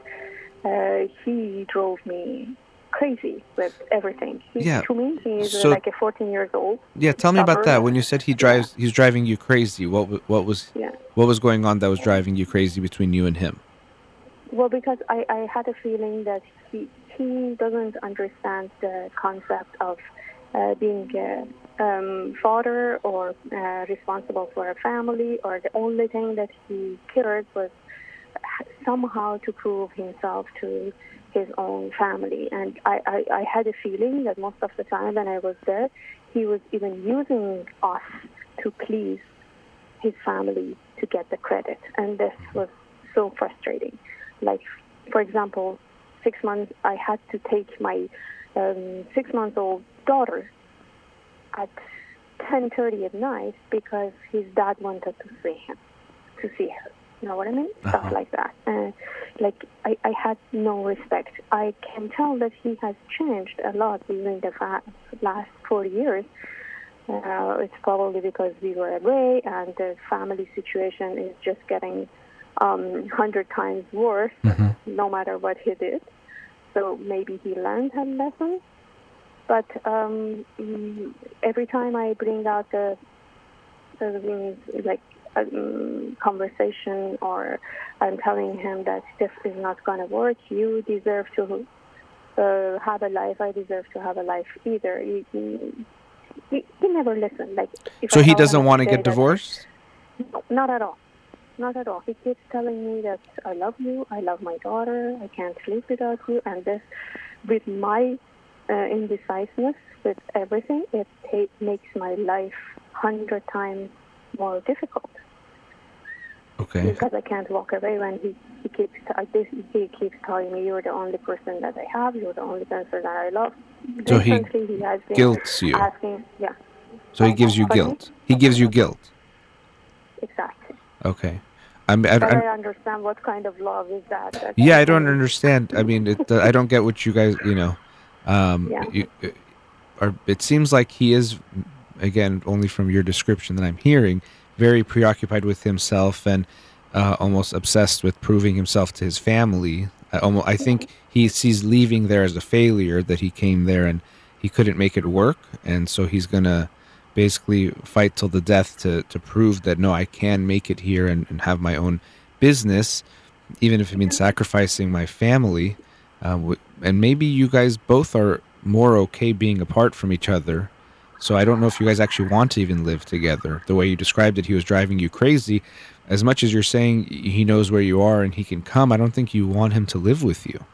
uh, he drove me crazy with everything. He, Yeah. To me, he is uh, So- like a 14 years old. Yeah, tell me about that. When you said he drives, he's driving you crazy. What what was Yeah. what was going on that was driving you crazy between you and him? Well, because I, I had a feeling that he he doesn't understand the concept of uh, being a um, father or uh, responsible for a family, or the only thing that he cared was somehow to prove himself to his own family. And I, I, I had a feeling that most of the time when I was there, he was even using us to please his family to get the credit. And this was so frustrating. Like, for example, six months, I had to take my um, six-month-old daughter at 10.30 at night because his dad wanted to see him, to see her. You know what I mean? Uh-huh. Stuff like that. And like, I, I had no respect. I can tell that he has changed a lot during the fa- last four years. Uh, it's probably because we were away and the family situation is just getting um, hundred times worse, no matter what he did. So maybe he learned a lesson. But um, mm, every time I bring out the, the mm, like um, conversation or I'm telling him that this is not going to work, you deserve to uh, have a life. I deserve to have a life either. He, he, he, he never listened. Like So I he doesn't want to get that- divorced? no, not at all. Not at all. He keeps telling me that I love you, I love my daughter, I can't live without you, and this, with my uh, indecisiveness, with everything, it ta- makes my life hundred times more difficult Okay. because I can't walk away when he he keeps t- I, this, he keeps telling me you're the only person that I have, you're the only person that I love. So he Recently, he has been Guilts you. asking, yeah, So he gives you guilt. He gives you guilt. exactly. Okay. I'm, I, understand what kind of love is that. yeah, I don't understand. I mean, it, uh, I don't get what you guys, you know, um, Yeah. you, uh, are, it seems like he is, again, only from your description that I'm hearing, very preoccupied with himself and uh, almost obsessed with proving himself to his family. I, almost, I think he sees leaving there as a failure that he came there and he couldn't make it work, and so he's gonna basically fight till the death to to prove that no, I can make it here and, and have my own business, even if it means sacrificing my family. Uh, w- and maybe you guys both are more okay being apart from each other So I don't know if you guys actually want to even live together. The way you described it, he was driving you crazy. As much as you're saying he knows where you are and he can come, I don't think you want him to live with you.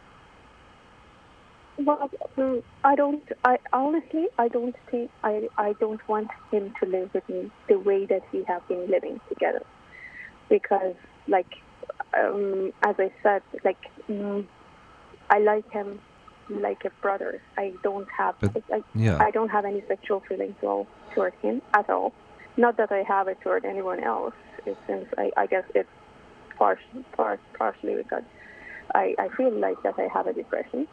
Well, mm, I don't. I honestly, I don't think. I I don't want him to live with me the way that we have been living together, because, like, um, as I said, like, mm, I like him like a brother. I don't have. But- I, yeah. I don't have any sexual feelings toward toward him at all. Not that I have it toward anyone else. It since I, I guess it's part, part, partially because I, I feel like that I have a depression.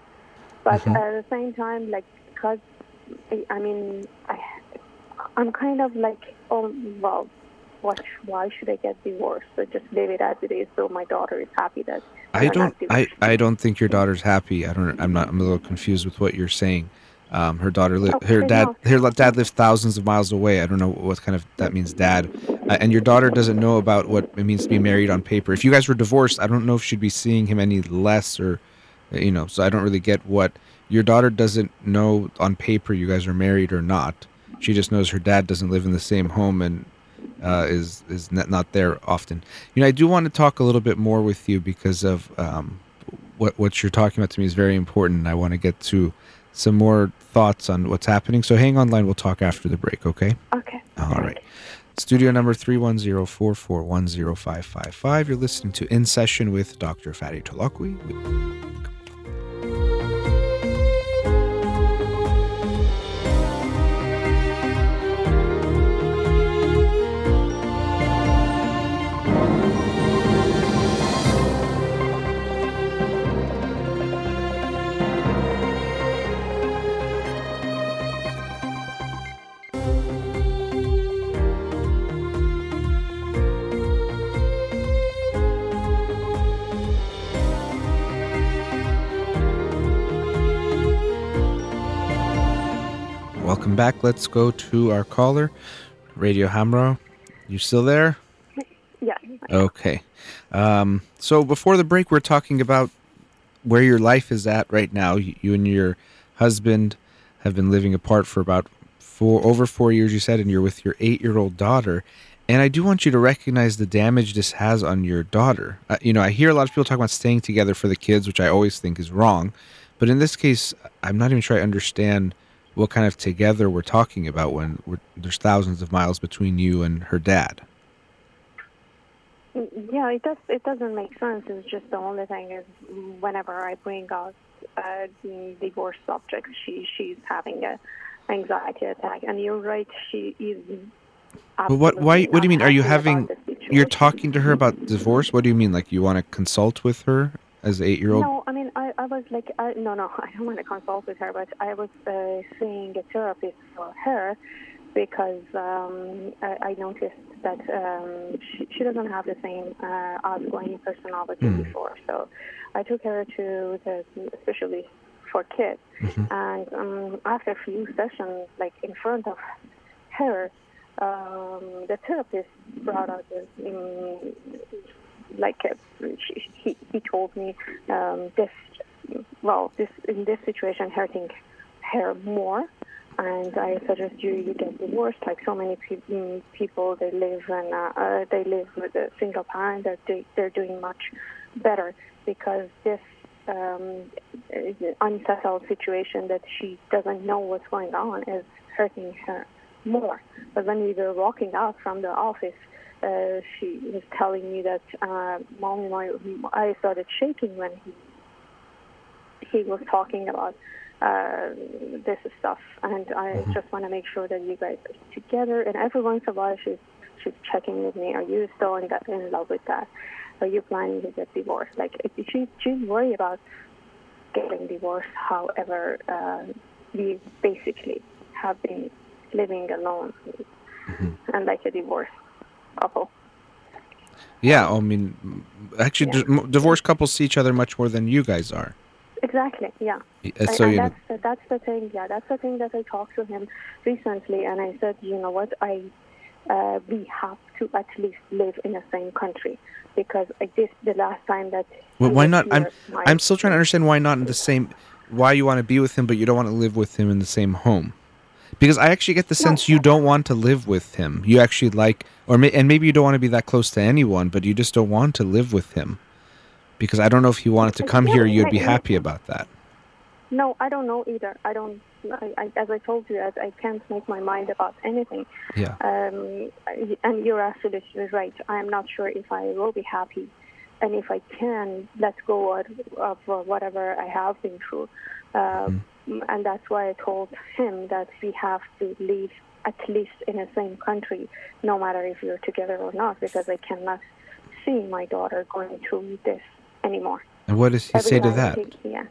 But Mhm. at the same time, like because I, I mean, I, I'm kind of like, oh well, what? Why should I get divorced? So just leave it as it is. So my daughter is happy that I don't. I. I don't think your daughter's happy. I don't. I'm not. I'm a little confused with what you're saying. Um, her daughter. Li- Oh, her dad. Her dad lives thousands of miles away. I don't know what kind of that means, dad. Uh, and your daughter doesn't know about what it means to be married on paper. If you guys were divorced, I don't know if she'd be seeing him any less, or, you know. So I don't really get what your daughter doesn't know on paper. You guys are married or not. She just knows her dad doesn't live in the same home and uh, is is not, there often. You know, I do want to talk a little bit more with you because of um, what what you're talking about to me is very important. I want to get to some more thoughts on what's happening. So hang on line. We'll talk after the break. Okay. Okay. All right. Studio number 310-441-0555. You're listening to In Session with Dr. Fatty Holakouee. Welcome back. Let's go to our caller, Radio Hamrah. You still there? Yeah. Okay. Um, so before the break, we're talking about where your life is at right now. You, and your husband have been living apart for about four over four years. You said, and you're with your eight-year-old daughter. And I do want you to recognize the damage this has on your daughter. Uh, you know, I hear a lot of people talk about staying together for the kids, which I always think is wrong. But in this case, I'm not even sure I understand what kind of together we're talking about when we're, there's thousands of miles between you and her dad. Yeah, it does. It doesn't make sense. It's just the only thing is whenever I bring out uh, divorce subject, she she's having a anxiety attack, and you're right. She is. But what? Why? What do you mean? Are you having? You're talking to her about divorce. What do you mean? Like you want to consult with her as an eight-year-old? No, I mean, I, I was like, I, no, no, I don't want to consult with her, but I was uh, seeing a therapist for her because um, I, I noticed that um, she, she doesn't have the same uh, outgoing personality Mm. before. So I took her to the specialist for kids, Mhm. and um, after a few sessions, like in front of her, um, the therapist brought out this, um, like uh, he, he told me um, this well this in this situation hurting her more. And I suggest you you get divorced. Like so many pe- mm, people they live and uh, uh, they live with a single parent. That they, they're doing much better because this um, unsettled situation that she doesn't know what's going on is hurting her more. But when we were walking out from the office uh, she was telling me that uh, mom, and I I started shaking when he he was talking about uh, this stuff, and I just want to make sure that you guys are together. And every once in a while, she's she's checking with me. Are you still in, that, in love with that? Are you planning to get divorced? Like she she's worried about getting divorced. However, uh, we basically have been living alone and like a divorce couple. Yeah. I mean, actually, Yeah. m divorced couples see each other much more than you guys are. Exactly. Yeah. Uh, And- So and know, that's the, that's the thing. Yeah, that's the thing that I talked to him recently, and I said, you know what, I uh, we have to at least live in the same country because I this the last time that. well, why not? I'm I'm still trying to understand why not in the same. Why you want to be with him, but you don't want to live with him in the same home. Because I actually get the sense you don't want to live with him. You actually like, or may, and maybe you don't want to be that close to anyone, but you just don't want to live with him. Because I don't know if he wanted to come here, you'd be happy about that. No, I don't know either. I don't. I, I, as I told you, I, I can't make my mind about anything. Yeah. Um, and you're absolutely right. I'm not sure if I will be happy, and if I can let go of, of whatever I have been through. Uh, Mm. And that's why I told him that we have to live at least in the same country, no matter if we're together or not, because I cannot see my daughter going through this anymore. And what does he Every say to that? he- yeah.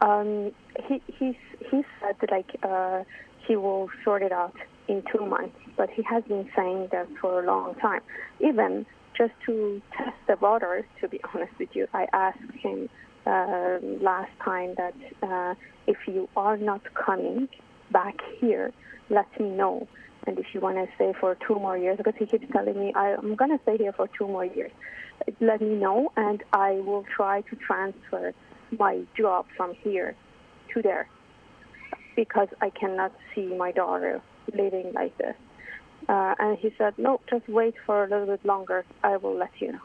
Um, he he he said like uh, he will sort it out in two months, but he has been saying that for a long time. Even just to test the waters, to be honest with you, I asked him uh, last time that uh, if you are not coming back here, let me know. And if you want to stay for two more years, because he keeps telling me I'm going to stay here for two more years, let me know, and I will try to transfer my job from here to there because I cannot see my daughter living like this. Uh, and he said, no, just wait for a little bit longer. I will let you know.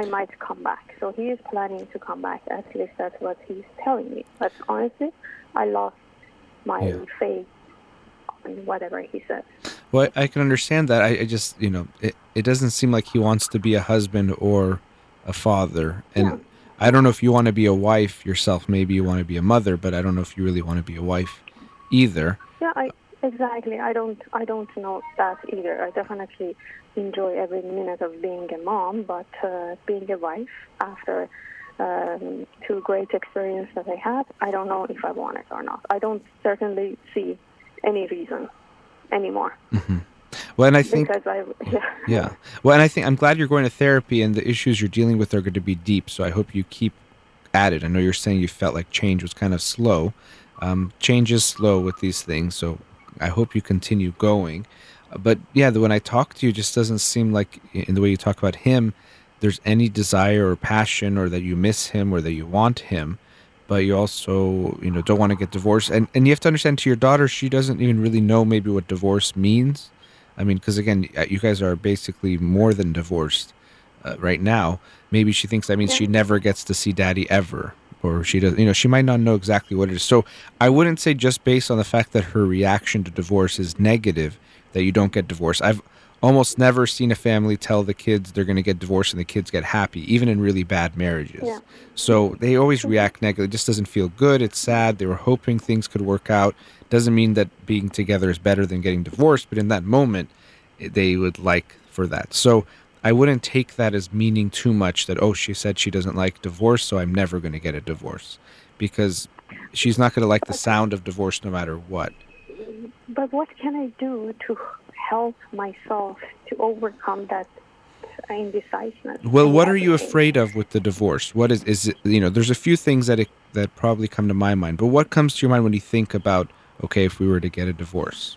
I might come back. So he is planning to come back. At least that's what he's telling me. But honestly, I lost my Yeah. faith on whatever he said. Well, I I can understand that. I, I just, you know, it, it doesn't seem like he wants to be a husband or a father. And Yeah. I don't know if you want to be a wife yourself. Maybe you want to be a mother, but I don't know if you really want to be a wife either. Yeah, I exactly. I don't. I don't know that either. I definitely enjoy every minute of being a mom, but uh, being a wife after um, two great experiences that I had, I don't know if I want it or not. I don't certainly see any reason anymore Well, and I think, because I yeah. yeah. Well, and I think I'm glad you're going to therapy and the issues you're dealing with are going to be deep. So I hope you keep at it. I know you're saying you felt like change was kind of slow. Um, change is slow with these things. So I hope you continue going. But yeah, the, when I talk to you, it just doesn't seem like in the way you talk about him, there's any desire or passion or that you miss him or that you want him. But you also, you know, don't want to get divorced. And, and you have to understand to your daughter, she doesn't even really know maybe what divorce means. I mean, because again, you guys are basically more than divorced uh, right now. Maybe she thinks that means she never gets to see daddy ever, or she does. You know, she might not know exactly what it is. So I wouldn't say just based on the fact that her reaction to divorce is negative that you don't get divorced. I've almost never seen a family tell the kids they're going to get divorced and the kids get happy, even in really bad marriages. Yeah. So they always react negatively. It just doesn't feel good. It's sad. They were hoping things could work out. Doesn't mean that being together is better than getting divorced, but in that moment, eh, they would like for that. So I wouldn't take that as meaning too much that, oh, she said she doesn't like divorce, so I'm never going to get a divorce. Because she's not going to like the sound of divorce no matter what. But what can I do to help myself to overcome that indecisiveness? Well, what are you afraid of with the divorce? What is is it? You know, there's a few things that it, that probably come to my mind. But what comes to your mind when you think about okay, if we were to get a divorce?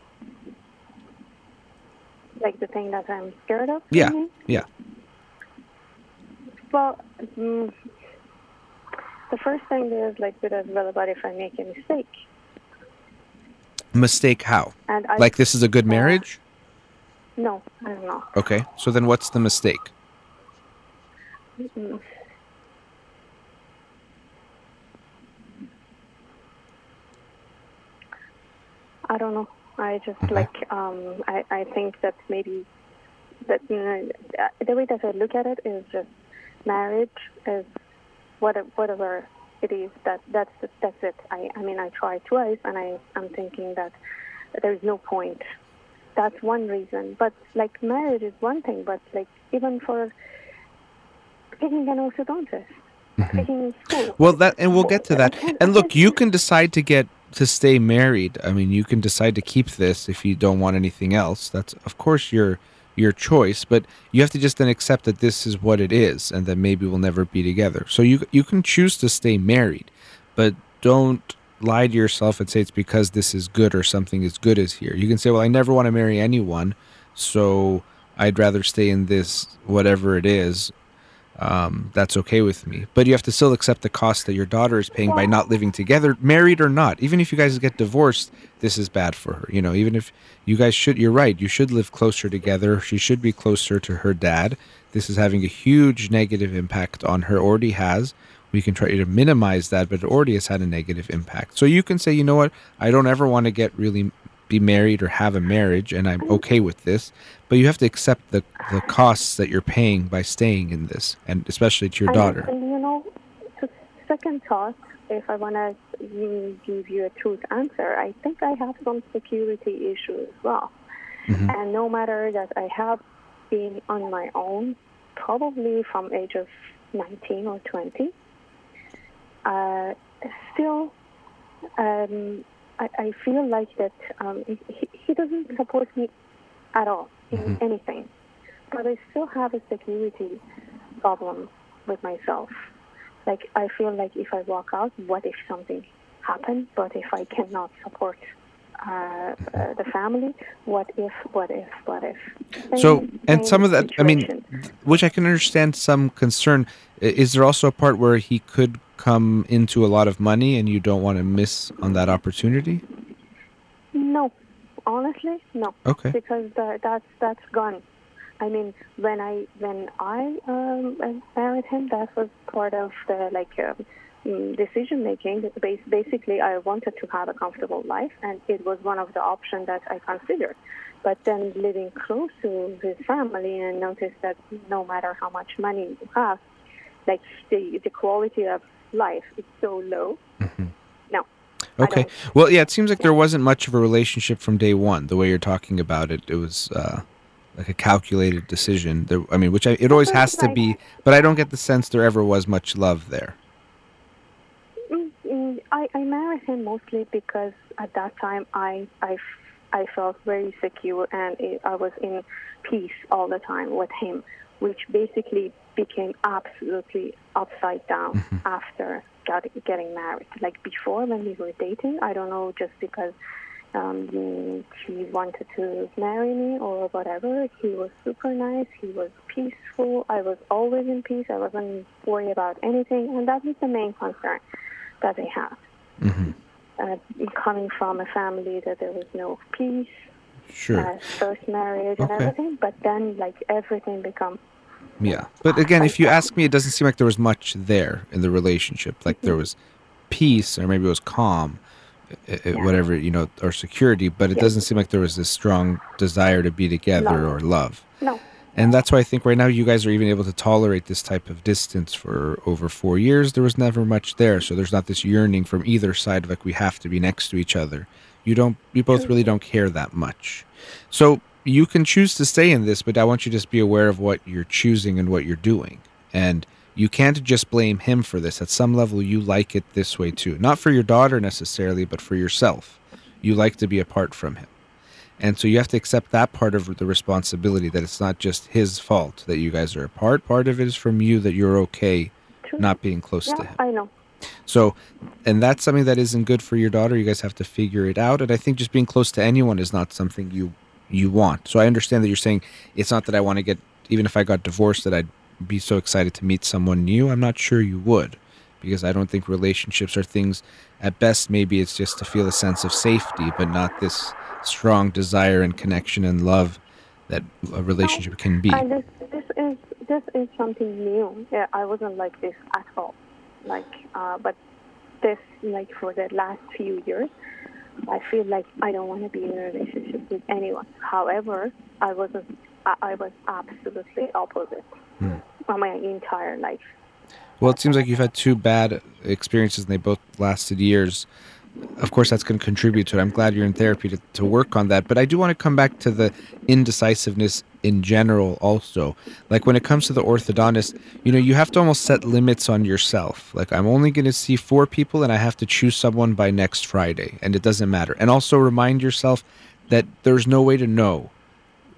Like the thing that I'm scared of? Yeah, mean? yeah. Well, mm, the first thing is like with a well about if I make a mistake, Mistake how? and I Like this is a good uh, marriage? no, I'm not. Know. Okay, so then what's the mistake? I don't know. I just Okay. like um, I I think that maybe that you know uh, the way that I look at it is just marriage is whatever whatever it is that that's that's it. I I mean I tried twice and I I'm thinking that there's no point. That's one reason. But like marriage is one thing, but like even for picking an orthodontist, mm-hmm. picking school. Well, that and we'll get to that. And look, you can decide to get to stay married. I mean, you can decide to keep this if you don't want anything else. That's of course your your choice, but you have to just then accept that this is what it is and that maybe we'll never be together. So you you can choose to stay married, but don't lie to yourself and say it's because this is good or something is good is here. You can say, "Well, I never want to marry anyone, so I'd rather stay in this whatever it is." Um, that's okay with me. But you have to still accept the cost that your daughter is paying by not living together, married or not. Even if you guys get divorced, this is bad for her. You know, even if you guys should, you're right, you should live closer together. She should be closer to her dad. This is having a huge negative impact on her, already has. We can try to minimize that, but it already has had a negative impact. So you can say, you know what, I don't ever want to get really be married or have a marriage, and I'm okay with this. But you have to accept the, the costs that you're paying by staying in this, and especially to your daughter. And, you know, to second thought, if I want to give you a truth answer, I think I have some security issues as well. Mhm. And no matter that I have been on my own, probably from age of 19 or 20, uh, still, um, I, I feel like that um, he, he doesn't support me at all in Mhm. anything. But I still have a security problem with myself. Like I feel like if I walk out, what if something happened? But if I cannot support uh, uh, the family, what if? What if? What if? So, Same- and same some of that, I mean, which I can understand some concern. Is there also a part where he could come into a lot of money and you don't want to miss on that opportunity? no, honestly, no. Okay. because the, that's that's gone. I mean, when I when I um, married him, that was part of the like um, mm, decision making. Basically, I wanted to have a comfortable life, and it was one of the options that I considered. But then living close to his family and notice that no matter how much money you have, like the the quality of life is so low. No. Okay. Well, yeah, it seems like there wasn't much of a relationship from day one. The way you're talking about it, it was uh, like a calculated decision. There, I mean, which I, it always has to be, but I don't get the sense there ever was much love there. I, I married him mostly because at that time I, I, f- I felt very secure and i I was in peace all the time with him, which basically became absolutely upside down after got, getting married. Like before, when we were dating, I don't know, just because um, he wanted to marry me or whatever. He was super nice. He was peaceful. I was always in peace. I wasn't worried about anything, and that was the main concern that I had. hmm Uh, coming from a family that there was no peace, Sure. uh, first marriage and everything, but then like everything become Yeah. But again, if you ask me, it doesn't seem like there was much there in the relationship. Like there was peace, or maybe it was calm, i- i- whatever, you know, or security, but it Yeah. doesn't seem like there was this strong desire to be together No. or love. no. And that's why I think right now you guys are even able to tolerate this type of distance for over four years. There was never much there, so there's not this yearning from either side, like we have to be next to each other. You don't, you both really don't care that much. So you can choose to stay in this, but I want you to just be aware of what you're choosing and what you're doing. And you can't just blame him for this. At some level, you like it this way too. Not for your daughter necessarily, but for yourself. You like to be apart from him. And so you have to accept that part of the responsibility that it's not just his fault that you guys are apart. Part of it is from you that you're okay True. not being close to Yeah, him. I know. So, and that's something that isn't good for your daughter. You guys have to figure it out. And I think just being close to anyone is not something you you want. So I understand that you're saying it's not that I want to get even if I got divorced that I'd be so excited to meet someone new. I'm not sure you would because I don't think relationships are things at best maybe it's just to feel a sense of safety, but not this strong desire and connection and love that a relationship can be. And this this is this is something new. Yeah, I wasn't like this at all. Like, uh, but this like for the last few years, I feel like I don't want to be in a relationship with anyone. However, I wasn't. I, I was absolutely opposite Hmm. for my entire life. Well, it seems like you've had two bad experiences and they both lasted years. Of course, that's going to contribute to it. I'm glad you're in therapy to, to work on that. But I do want to come back to the indecisiveness in general, also. Like when it comes to the orthodontist, you know, you have to almost set limits on yourself. Like, I'm only going to see four people and I have to choose someone by next Friday, and it doesn't matter. And also remind yourself that there's no way to know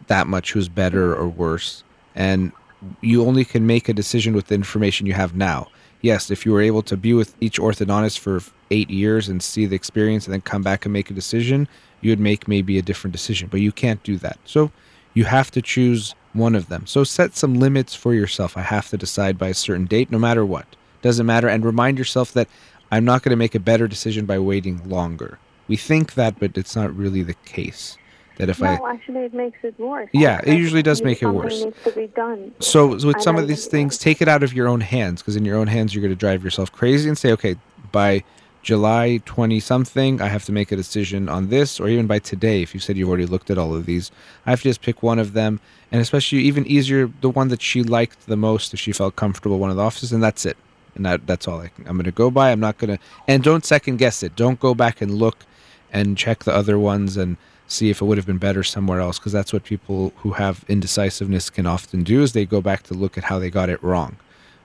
that much who's better or worse. And you only can make a decision with the information you have now. Yes, if you were able to be with each orthodontist for eight years and see the experience and then come back and make a decision, you would make maybe a different decision. But you can't do that. So you have to choose one of them. So set some limits for yourself. I have to decide by a certain date, no matter what. Doesn't matter. And remind yourself that I'm not going to make a better decision by waiting longer. We think that, but it's not really the case. That if no, I actually, it makes it worse. Yeah, it usually does make it worse. Needs to be done. So, with some of these things, take it out of your own hands because in your own hands, you're going to drive yourself crazy and say, okay, by July 20 something, I have to make a decision on this, or even by today, if you said you've already looked at all of these, I have to just pick one of them. And especially, even easier, the one that she liked the most, if she felt comfortable, one of the offices, and that's it. And that, that's all I can, I'm going to go by. I'm not going to, and don't second guess it. Don't go back and look and check the other ones and see if it would have been better somewhere else because that's what people who have indecisiveness can often do is they go back to look at how they got it wrong.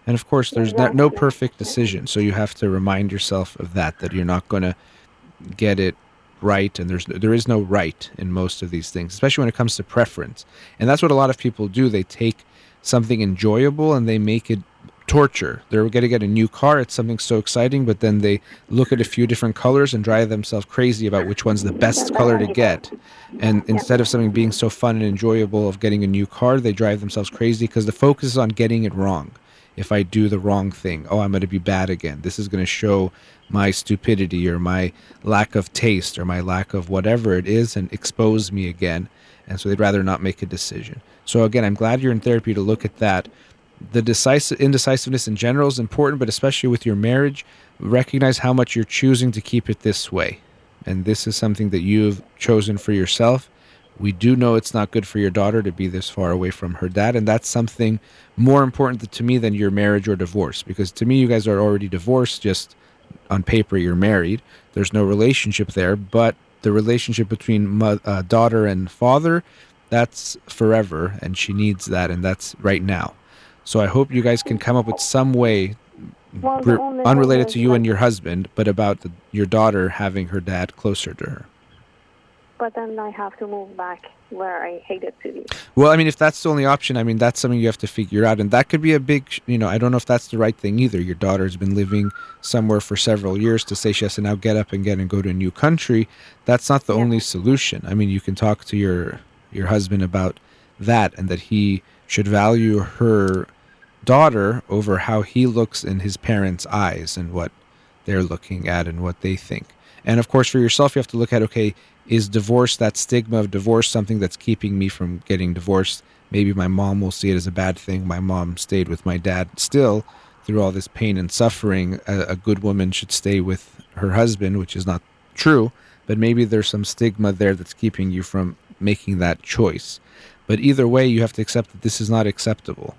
And of course there's no, no perfect decision so you have to remind yourself of that that you're not going to get it right and there's there is no right in most of these things especially when it comes to preference. And that's what a lot of people do. They take something enjoyable and they make it torture they're going to get a new car it's something so exciting but then they look at a few different colors and drive themselves crazy about which one's the best color to get and instead of something being so fun and enjoyable of getting a new car they drive themselves crazy because the focus is on getting it wrong if I do the wrong thing. Oh, I'm going to be bad again. This is going to show my stupidity or my lack of taste or my lack of whatever it is and expose me again. And so they'd rather not make a decision. So again, I'm glad you're in therapy to look at that. The decisive indecisiveness in general is important, but especially with your marriage, recognize how much you're choosing to keep it this way. And this is something that you've chosen for yourself. We do know it's not good for your daughter to be this far away from her dad, and that's something more important to me than your marriage or divorce. Because to me, you guys are already divorced, just on paper, you're married. There's no relationship there, but the relationship between mo- uh, daughter and father, that's forever, and she needs that, and that's right now. So I hope you guys can come up with some way, Well, unrelated to you and your husband, but about the, your daughter having her dad closer to her. But then I have to move back where I hated to be. Well, I mean, if that's the only option, I mean, that's something you have to figure out. And that could be a big, you know, I don't know if that's the right thing either. Your daughter's been living somewhere for several years to say she has to now get up and get and go to a new country. That's not the Yeah. only solution. I mean, you can talk to your your husband about that and that he should value her daughter over how he looks in his parents' eyes and what they're looking at and what they think. And of course, for yourself, you have to look at okay, is divorce that stigma of divorce something that's keeping me from getting divorced? Maybe my mom will see it as a bad thing. My mom stayed with my dad still through all this pain and suffering. A, a good woman should stay with her husband, which is not true, but maybe there's some stigma there that's keeping you from making that choice. But either way, you have to accept that this is not acceptable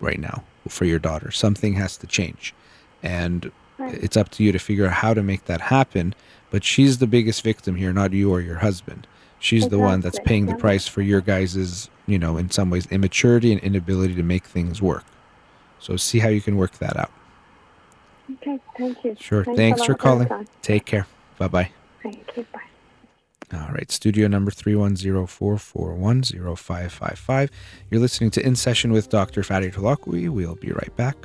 right now for your daughter. Something has to change. And Right. it's up to you to figure out how to make that happen. But she's the biggest victim here, not you or your husband. She's the one that's paying the price for your guys' you know, in some ways, immaturity and inability to make things work. So see how you can work that out. Okay, thank you. Sure. Thanks Thanks for calling. Take care. Bye bye. Thank you. Bye. All right, studio number 310-441-0555. You're listening to In Session with Dr. Fadi Holakouee. We'll be right back.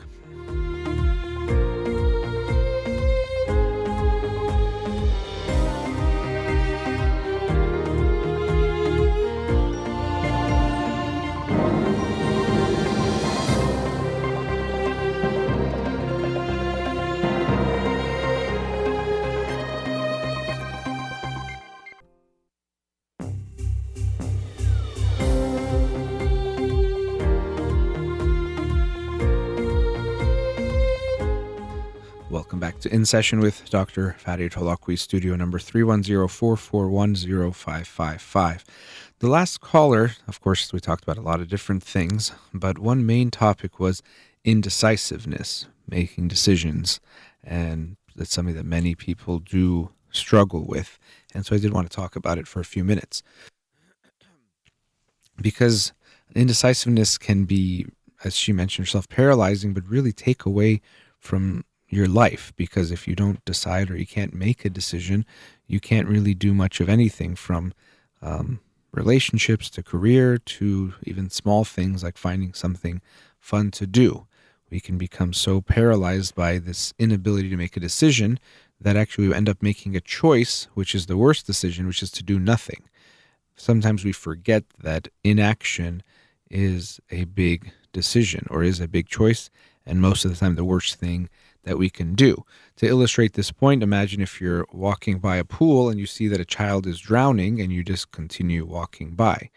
In Session with Dr. Fadi Holakouee, studio number 310-441-0555. The last caller, of course, we talked about a lot of different things, but one main topic was indecisiveness, making decisions, and that's something that many people do struggle with. And so I did want to talk about it for a few minutes. Because indecisiveness can be, as she mentioned herself, paralyzing, but really take away from your life because if you don't decide or you can't make a decision, you can't really do much of anything from um, relationships to career to even small things like finding something fun to do. We can become so paralyzed by this inability to make a decision that actually we end up making a choice, which is the worst decision, which is to do nothing. Sometimes we forget that inaction is a big decision or is a big choice, and most of the time the worst thing that we can do. To illustrate this point, imagine if you're walking by a pool and you see that a child is drowning and you just continue walking by.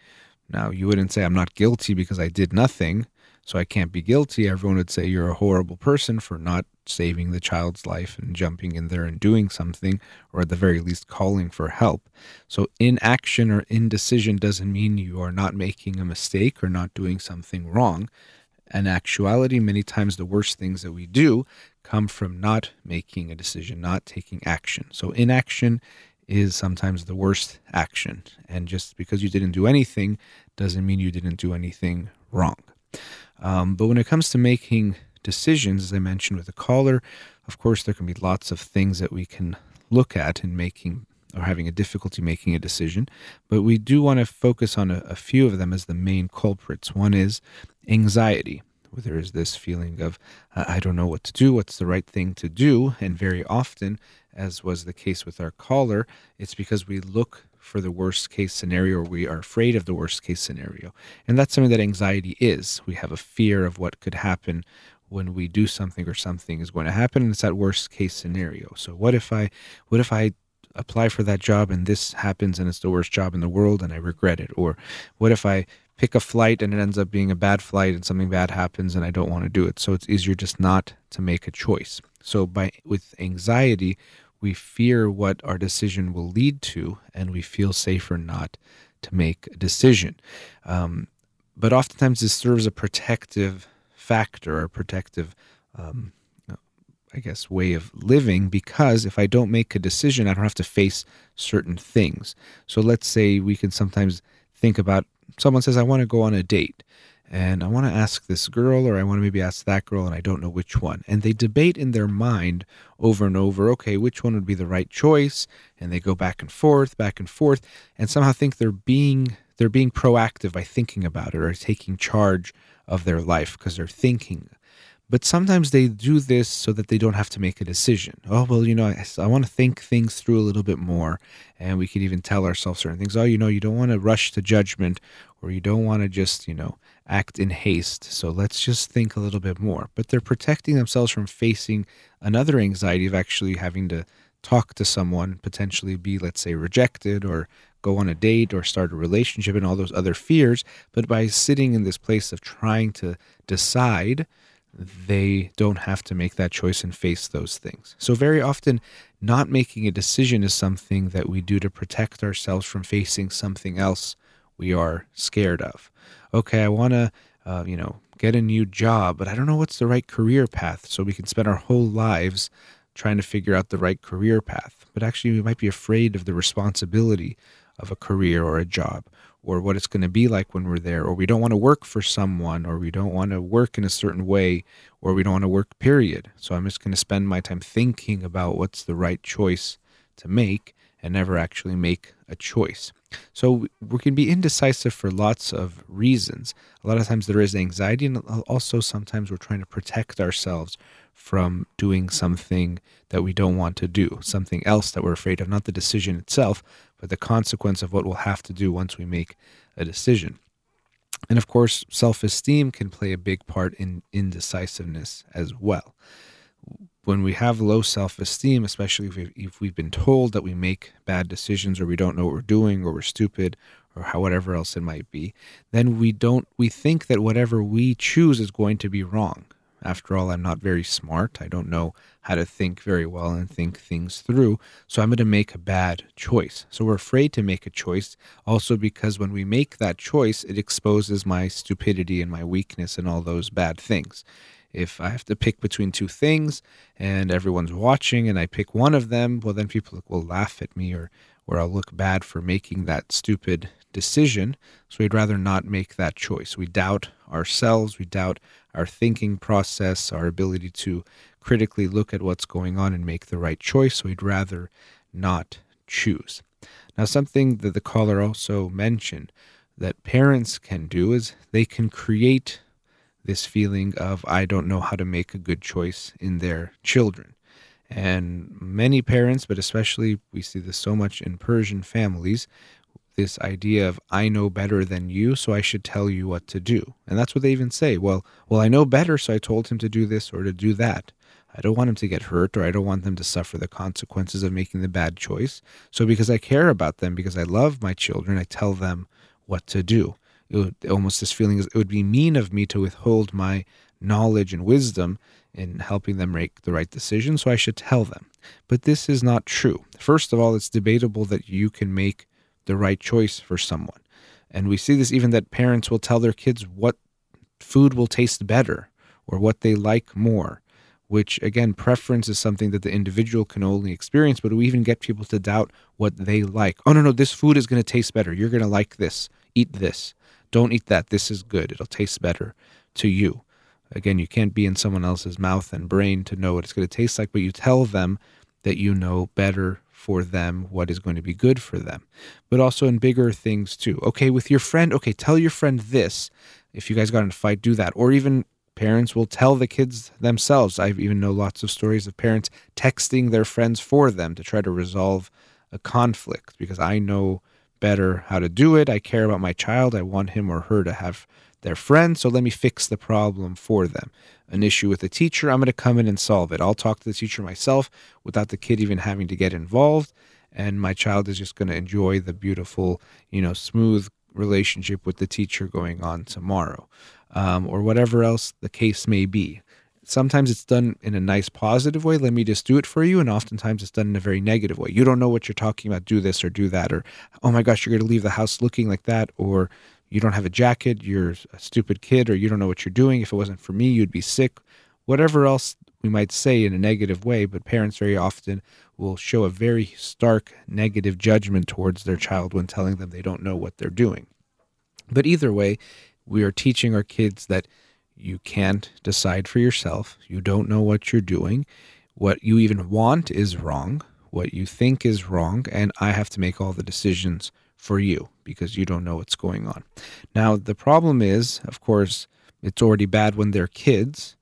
Now, you wouldn't say, I'm not guilty because I did nothing, so I can't be guilty. Everyone would say you're a horrible person for not saving the child's life and jumping in there and doing something, or at the very least, calling for help. So, inaction or indecision doesn't mean you are not making a mistake or not doing something wrong. In actuality, many times the worst things that we do come from not making a decision, not taking action. So, inaction is sometimes the worst action. And just because you didn't do anything doesn't mean you didn't do anything wrong. Um, but when it comes to making decisions, as I mentioned with the caller, of course, there can be lots of things that we can look at in making or having a difficulty making a decision. But we do want to focus on a, a few of them as the main culprits. One is anxiety there is this feeling of I don't know what to do, what's the right thing to do, and very often, as was the case with our caller, it's because we look for the worst case scenario or we are afraid of the worst case scenario. And that's something that anxiety is. We have a fear of what could happen when we do something or something is going to happen and it's that worst case scenario. So what if I what if I apply for that job and this happens and it's the worst job in the world and I regret it? Or what if I pick a flight and it ends up being a bad flight and something bad happens and I don't want to do it. So it's easier just not to make a choice. So by with anxiety, we fear what our decision will lead to and we feel safer not to make a decision. Um, but oftentimes this serves a protective factor or protective um, I guess, way of living because if I don't make a decision, I don't have to face certain things. So let's say we can sometimes think about someone says, I want to go on a date and I want to ask this girl or I want to maybe ask that girl and I don't know which one. And they debate in their mind over and over, okay, which one would be the right choice? And they go back and forth, back and forth, and somehow think they're being they're being proactive by thinking about it or taking charge of their life because they're thinking but sometimes they do this so that they don't have to make a decision. Oh, well, you know, I, I, want to think things through a little bit more. And we could even tell ourselves certain things. Oh, you know, you don't want to rush to judgment or you don't want to just, you know, act in haste. So let's just think a little bit more. But they're protecting themselves from facing another anxiety of actually having to talk to someone, potentially be, let's say, rejected or go on a date or start a relationship and all those other fears. But by sitting in this place of trying to decide, they don't have to make that choice and face those things. So, very often, not making a decision is something that we do to protect ourselves from facing something else we are scared of. Okay, I want to, uh, you know, get a new job, but I don't know what's the right career path. So, we can spend our whole lives trying to figure out the right career path. But actually, we might be afraid of the responsibility of a career or a job or what it's going to be like when we're there, or we don't want to work for someone, or we don't want to work in a certain way, or we don't want to work, period. So I'm just going to spend my time thinking about what's the right choice to make and never actually make a choice. So we can be indecisive for lots of reasons. A lot of times there is anxiety, and also sometimes we're trying to protect ourselves from doing something that we don't want to do, something else that we're afraid of, not the decision itself, but the consequence of what we'll have to do once we make a decision. And of course, self esteem can play a big part in indecisiveness as well. When we have low self esteem, especially if, we, if we've been told that we make bad decisions or we don't know what we're doing or we're stupid or how, whatever else it might be, then we don't, we think that whatever we choose is going to be wrong. After all, I'm not very smart. I don't know how to think very well and think things through. So I'm going to make a bad choice. So we're afraid to make a choice also because when we make that choice, it exposes my stupidity and my weakness and all those bad things. If I have to pick between two things and everyone's watching and I pick one of them, well, then people will laugh at me or, or I'll look bad for making that stupid decision. So we'd rather not make that choice. We doubt ourselves, we doubt our thinking process, our ability to critically look at what's going on and make the right choice. So we'd rather not choose. Now, something that the caller also mentioned that parents can do is they can create this feeling of, I don't know how to make a good choice in their children. And many parents, but especially we see this so much in Persian families, this idea of I know better than you, so I should tell you what to do. And that's what they even say. Well, well, I know better, so I told him to do this or to do that. I don't want him to get hurt or I don't want them to suffer the consequences of making the bad choice. So because I care about them, because I love my children, I tell them what to do. It would, almost this feeling is it would be mean of me to withhold my knowledge and wisdom in helping them make the right decision, so I should tell them. But this is not true. First of all, it's debatable that you can make the right choice for someone. And we see this even that parents will tell their kids what food will taste better or what they like more, which again, preference is something that the individual can only experience, but we even get people to doubt what they like. Oh, no, no, this food is going to taste better. You're going to like this. Eat this. Don't eat that. This is good. It'll taste better to you. Again, you can't be in someone else's mouth and brain to know what it's going to taste like, but you tell them that you know better for them what is going to be good for them. But also in bigger things too. Okay, with your friend, okay, tell your friend this. If you guys got in a fight, do that. Or even parents will tell the kids themselves. I even know lots of stories of parents texting their friends for them to try to resolve a conflict because I know better how to do it. I care about my child. I want him or her to have their friend, so let me fix the problem for them. An issue with a teacher, I'm going to come in and solve it. I'll talk to the teacher myself without the kid even having to get involved, and my child is just going to enjoy the beautiful, you know, smooth relationship with the teacher going on tomorrow, um, or whatever else the case may be. Sometimes it's done in a nice positive way. Let me just do it for you. And oftentimes it's done in a very negative way. You don't know what you're talking about. Do this or do that. Or, oh my gosh, you're going to leave the house looking like that. Or, you don't have a jacket, you're a stupid kid, or you don't know what you're doing. If it wasn't for me, you'd be sick. Whatever else we might say in a negative way, but parents very often will show a very stark negative judgment towards their child when telling them they don't know what they're doing. But either way, we are teaching our kids that you can't decide for yourself. You don't know what you're doing. What you even want is wrong. What you think is wrong. And I have to make all the decisions for you because you don't know what's going on. Now, the problem is, of course, it's already bad when they're kids.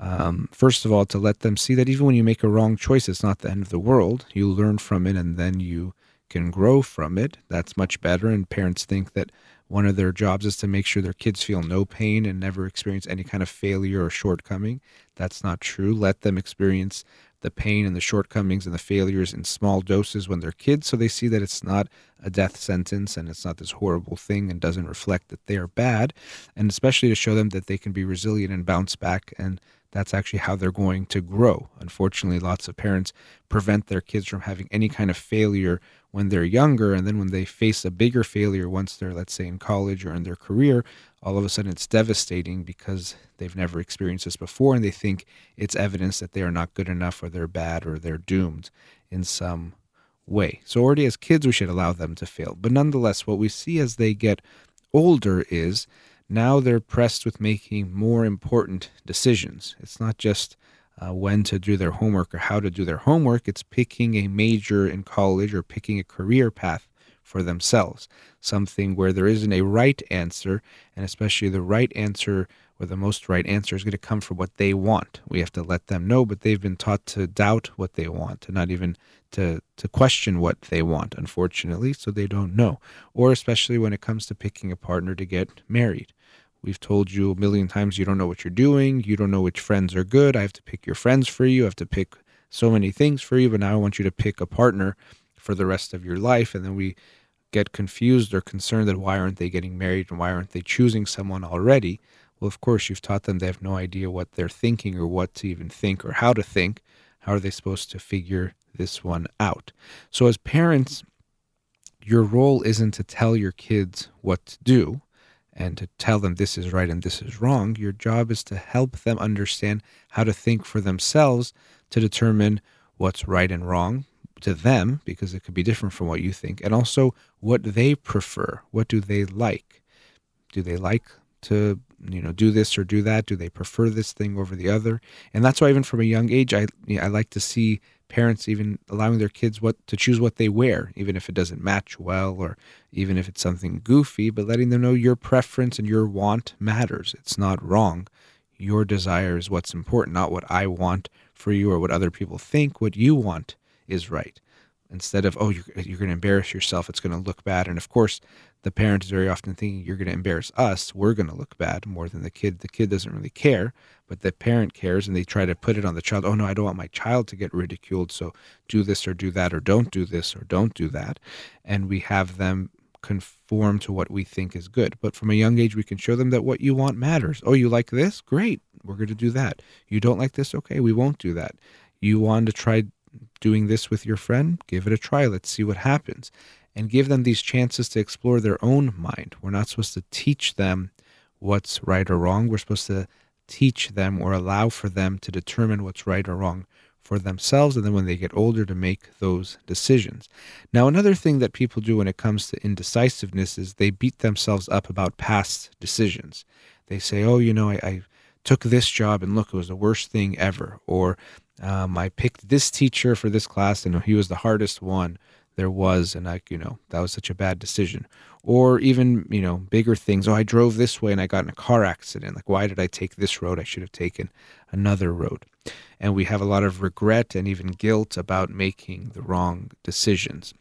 Um, first of all, to let them see that even when you make a wrong choice, it's not the end of the world. You learn from it and then you can grow from it. That's much better. And parents think that one of their jobs is to make sure their kids feel no pain and never experience any kind of failure or shortcoming. That's not true. Let them experience the pain and the shortcomings and the failures in small doses when they're kids so they see that it's not a death sentence and it's not this horrible thing and doesn't reflect that they are bad and especially to show them that they can be resilient and bounce back and that's actually how they're going to grow. Unfortunately, lots of parents prevent their kids from having any kind of failure when they're younger. And then when they face a bigger failure once they're, let's say, in college or in their career, all of a sudden it's devastating because they've never experienced this before and they think it's evidence that they are not good enough or they're bad or they're doomed in some way. So, already as kids, we should allow them to fail. But nonetheless, what we see as they get older is now they're pressed with making more important decisions. It's not just uh, when to do their homework or how to do their homework, it's picking a major in college or picking a career path for themselves. Something where there isn't a right answer, and especially the right answer or the most right answer is going to come from what they want. We have to let them know, but they've been taught to doubt what they want, to not even to to question what they want, unfortunately, so they don't know. Or especially when it comes to picking a partner to get married. We've told you a million times you don't know what you're doing, you don't know which friends are good. I have to pick your friends for you, I have to pick so many things for you, but now I want you to pick a partner for the rest of your life. And then we get confused or concerned that why aren't they getting married and why aren't they choosing someone already? Well, of course, you've taught them they have no idea what they're thinking or what to even think or how to think. How are they supposed to figure this one out? So, as parents, your role isn't to tell your kids what to do and to tell them this is right and this is wrong. Your job is to help them understand how to think for themselves to determine what's right and wrong to them, because it could be different from what you think, and also what they prefer. What do they like? Do they like to you know do this or do that? Do they prefer this thing over the other? And that's why even from a young age, I I like to see parents even allowing their kids what to choose what they wear, even if it doesn't match well or even if it's something goofy, but letting them know your preference and your want matters. It's not wrong. Your desire is what's important, not what I want for you or what other people think. What you want is right. instead of oh you're, you're going to embarrass yourself it's going to look bad and of course the parent is very often thinking you're going to embarrass us we're going to look bad more than the kid. The kid doesn't really care but the parent cares and they try to put it on the child oh no i don't want my child to get ridiculed so do this or do that or don't do this or don't do that and we have them conform to what we think is good. But from a young age we can show them that what you want matters. Oh you like this? Great we're going to do that. You don't like this? Okay we won't do that. You want to try doing this with your friend, give it a try. Let's see what happens. And give them these chances to explore their own mind. We're not supposed to teach them what's right or wrong. We're supposed to teach them or allow for them to determine what's right or wrong for themselves and then when they get older to make those decisions. Now, another thing that people do when it comes to indecisiveness is they beat themselves up about past decisions. They say, oh, you know, I, I took this job and look, it was the worst thing ever. Or um, I picked this teacher for this class, and he was the hardest one there was, and I, you know, that was such a bad decision. Or even, you know, bigger things. Oh, I drove this way and I got in a car accident. Like, why did I take this road? I should have taken another road. And we have a lot of regret and even guilt about making the wrong decisions.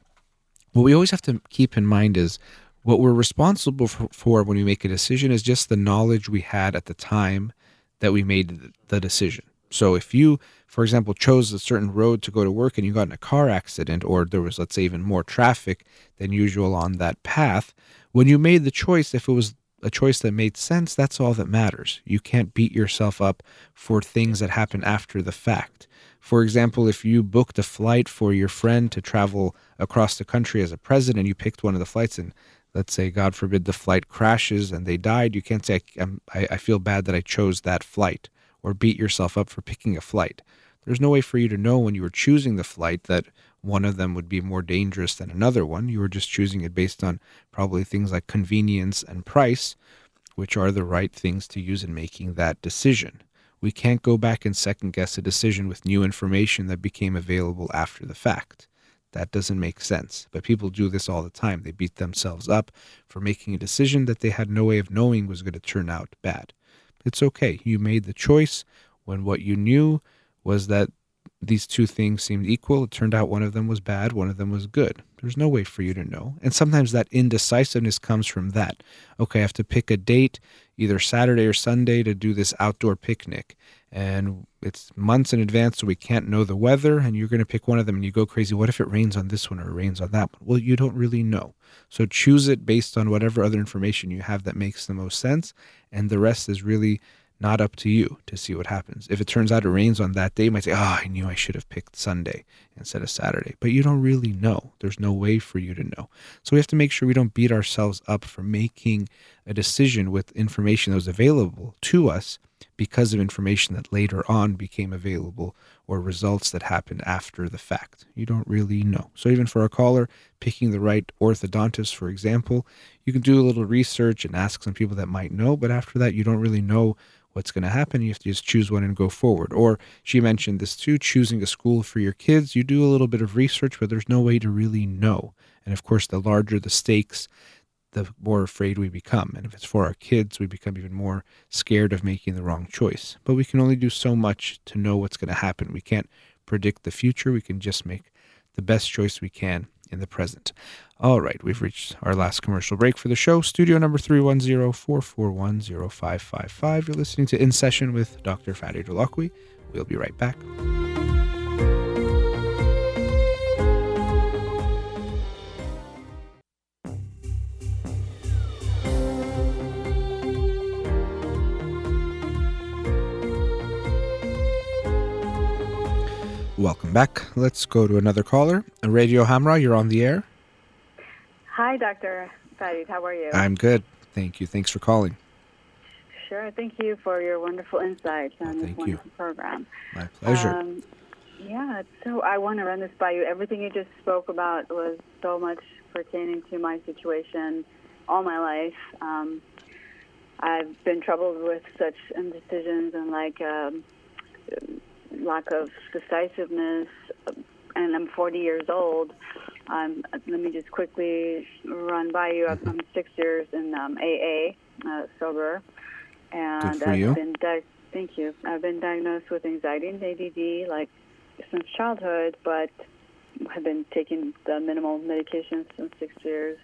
What we always have to keep in mind is what we're responsible for, for when we make a decision is just the knowledge we had at the time that we made the decision. So if you for example, chose a certain road to go to work and you got in a car accident, or there was, let's say, even more traffic than usual on that path, when you made the choice, if it was a choice that made sense, that's all that matters. You can't beat yourself up for things that happen after the fact. For example, if you booked a flight for your friend to travel across the country as a president, you picked one of the flights, and let's say, God forbid, the flight crashes and they died, you can't say, I, I feel bad that I chose that flight or beat yourself up for picking a flight. There's no way for you to know when you were choosing the flight that one of them would be more dangerous than another one. You were just choosing it based on probably things like convenience and price, which are the right things to use in making that decision. We can't go back and second guess a decision with new information that became available after the fact. That doesn't make sense. But people do this all the time. They beat themselves up for making a decision that they had no way of knowing was going to turn out bad. It's okay. You made the choice when what you knew was that these two things seemed equal. It turned out one of them was bad, one of them was good. There's no way for you to know. And sometimes that indecisiveness comes from that. Okay, I have to pick a date, either Saturday or Sunday, to do this outdoor picnic. And it's months in advance, so we can't know the weather. And you're going to pick one of them and you go crazy. What if it rains on this one or it rains on that one? Well, you don't really know. So choose it based on whatever other information you have that makes the most sense. And the rest is really not up to you to see what happens. If it turns out it rains on that day, you might say, Oh, I knew I should have picked Sunday instead of Saturday. But you don't really know. There's no way for you to know. So we have to make sure we don't beat ourselves up for making a decision with information that was available to us because of information that later on became available or results that happened after the fact. You don't really know. So, even for a caller, picking the right orthodontist, for example, you can do a little research and ask some people that might know, but after that, you don't really know what's going to happen. You have to just choose one and go forward. Or she mentioned this too choosing a school for your kids. You do a little bit of research, but there's no way to really know. And of course, the larger the stakes, the more afraid we become. And if it's for our kids, we become even more scared of making the wrong choice. But we can only do so much to know what's going to happen. We can't predict the future. We can just make the best choice we can in the present. All right, we've reached our last commercial break for the show. Studio number 310 441 0555. You're listening to In Session with Dr. Fadi Holakouee. We'll be right back. Welcome back. Let's go to another caller. Radio Hamrah, you're on the air. Hi, Dr. Farid. How are you? I'm good. Thank you. Thanks for calling. Sure. Thank you for your wonderful insights on oh, this wonderful you. program. My pleasure. Um, yeah, so I want to run this by you. Everything you just spoke about was so much pertaining to my situation all my life. Um, I've been troubled with such indecisions and like um, lack of decisiveness, and I'm 40 years old. Um, let me just quickly run by you. I'm six years in um, AA, uh, sober, and I've you. been di- thank you. I've been diagnosed with anxiety and ADD like since childhood, but have been taking the minimal medications since six years.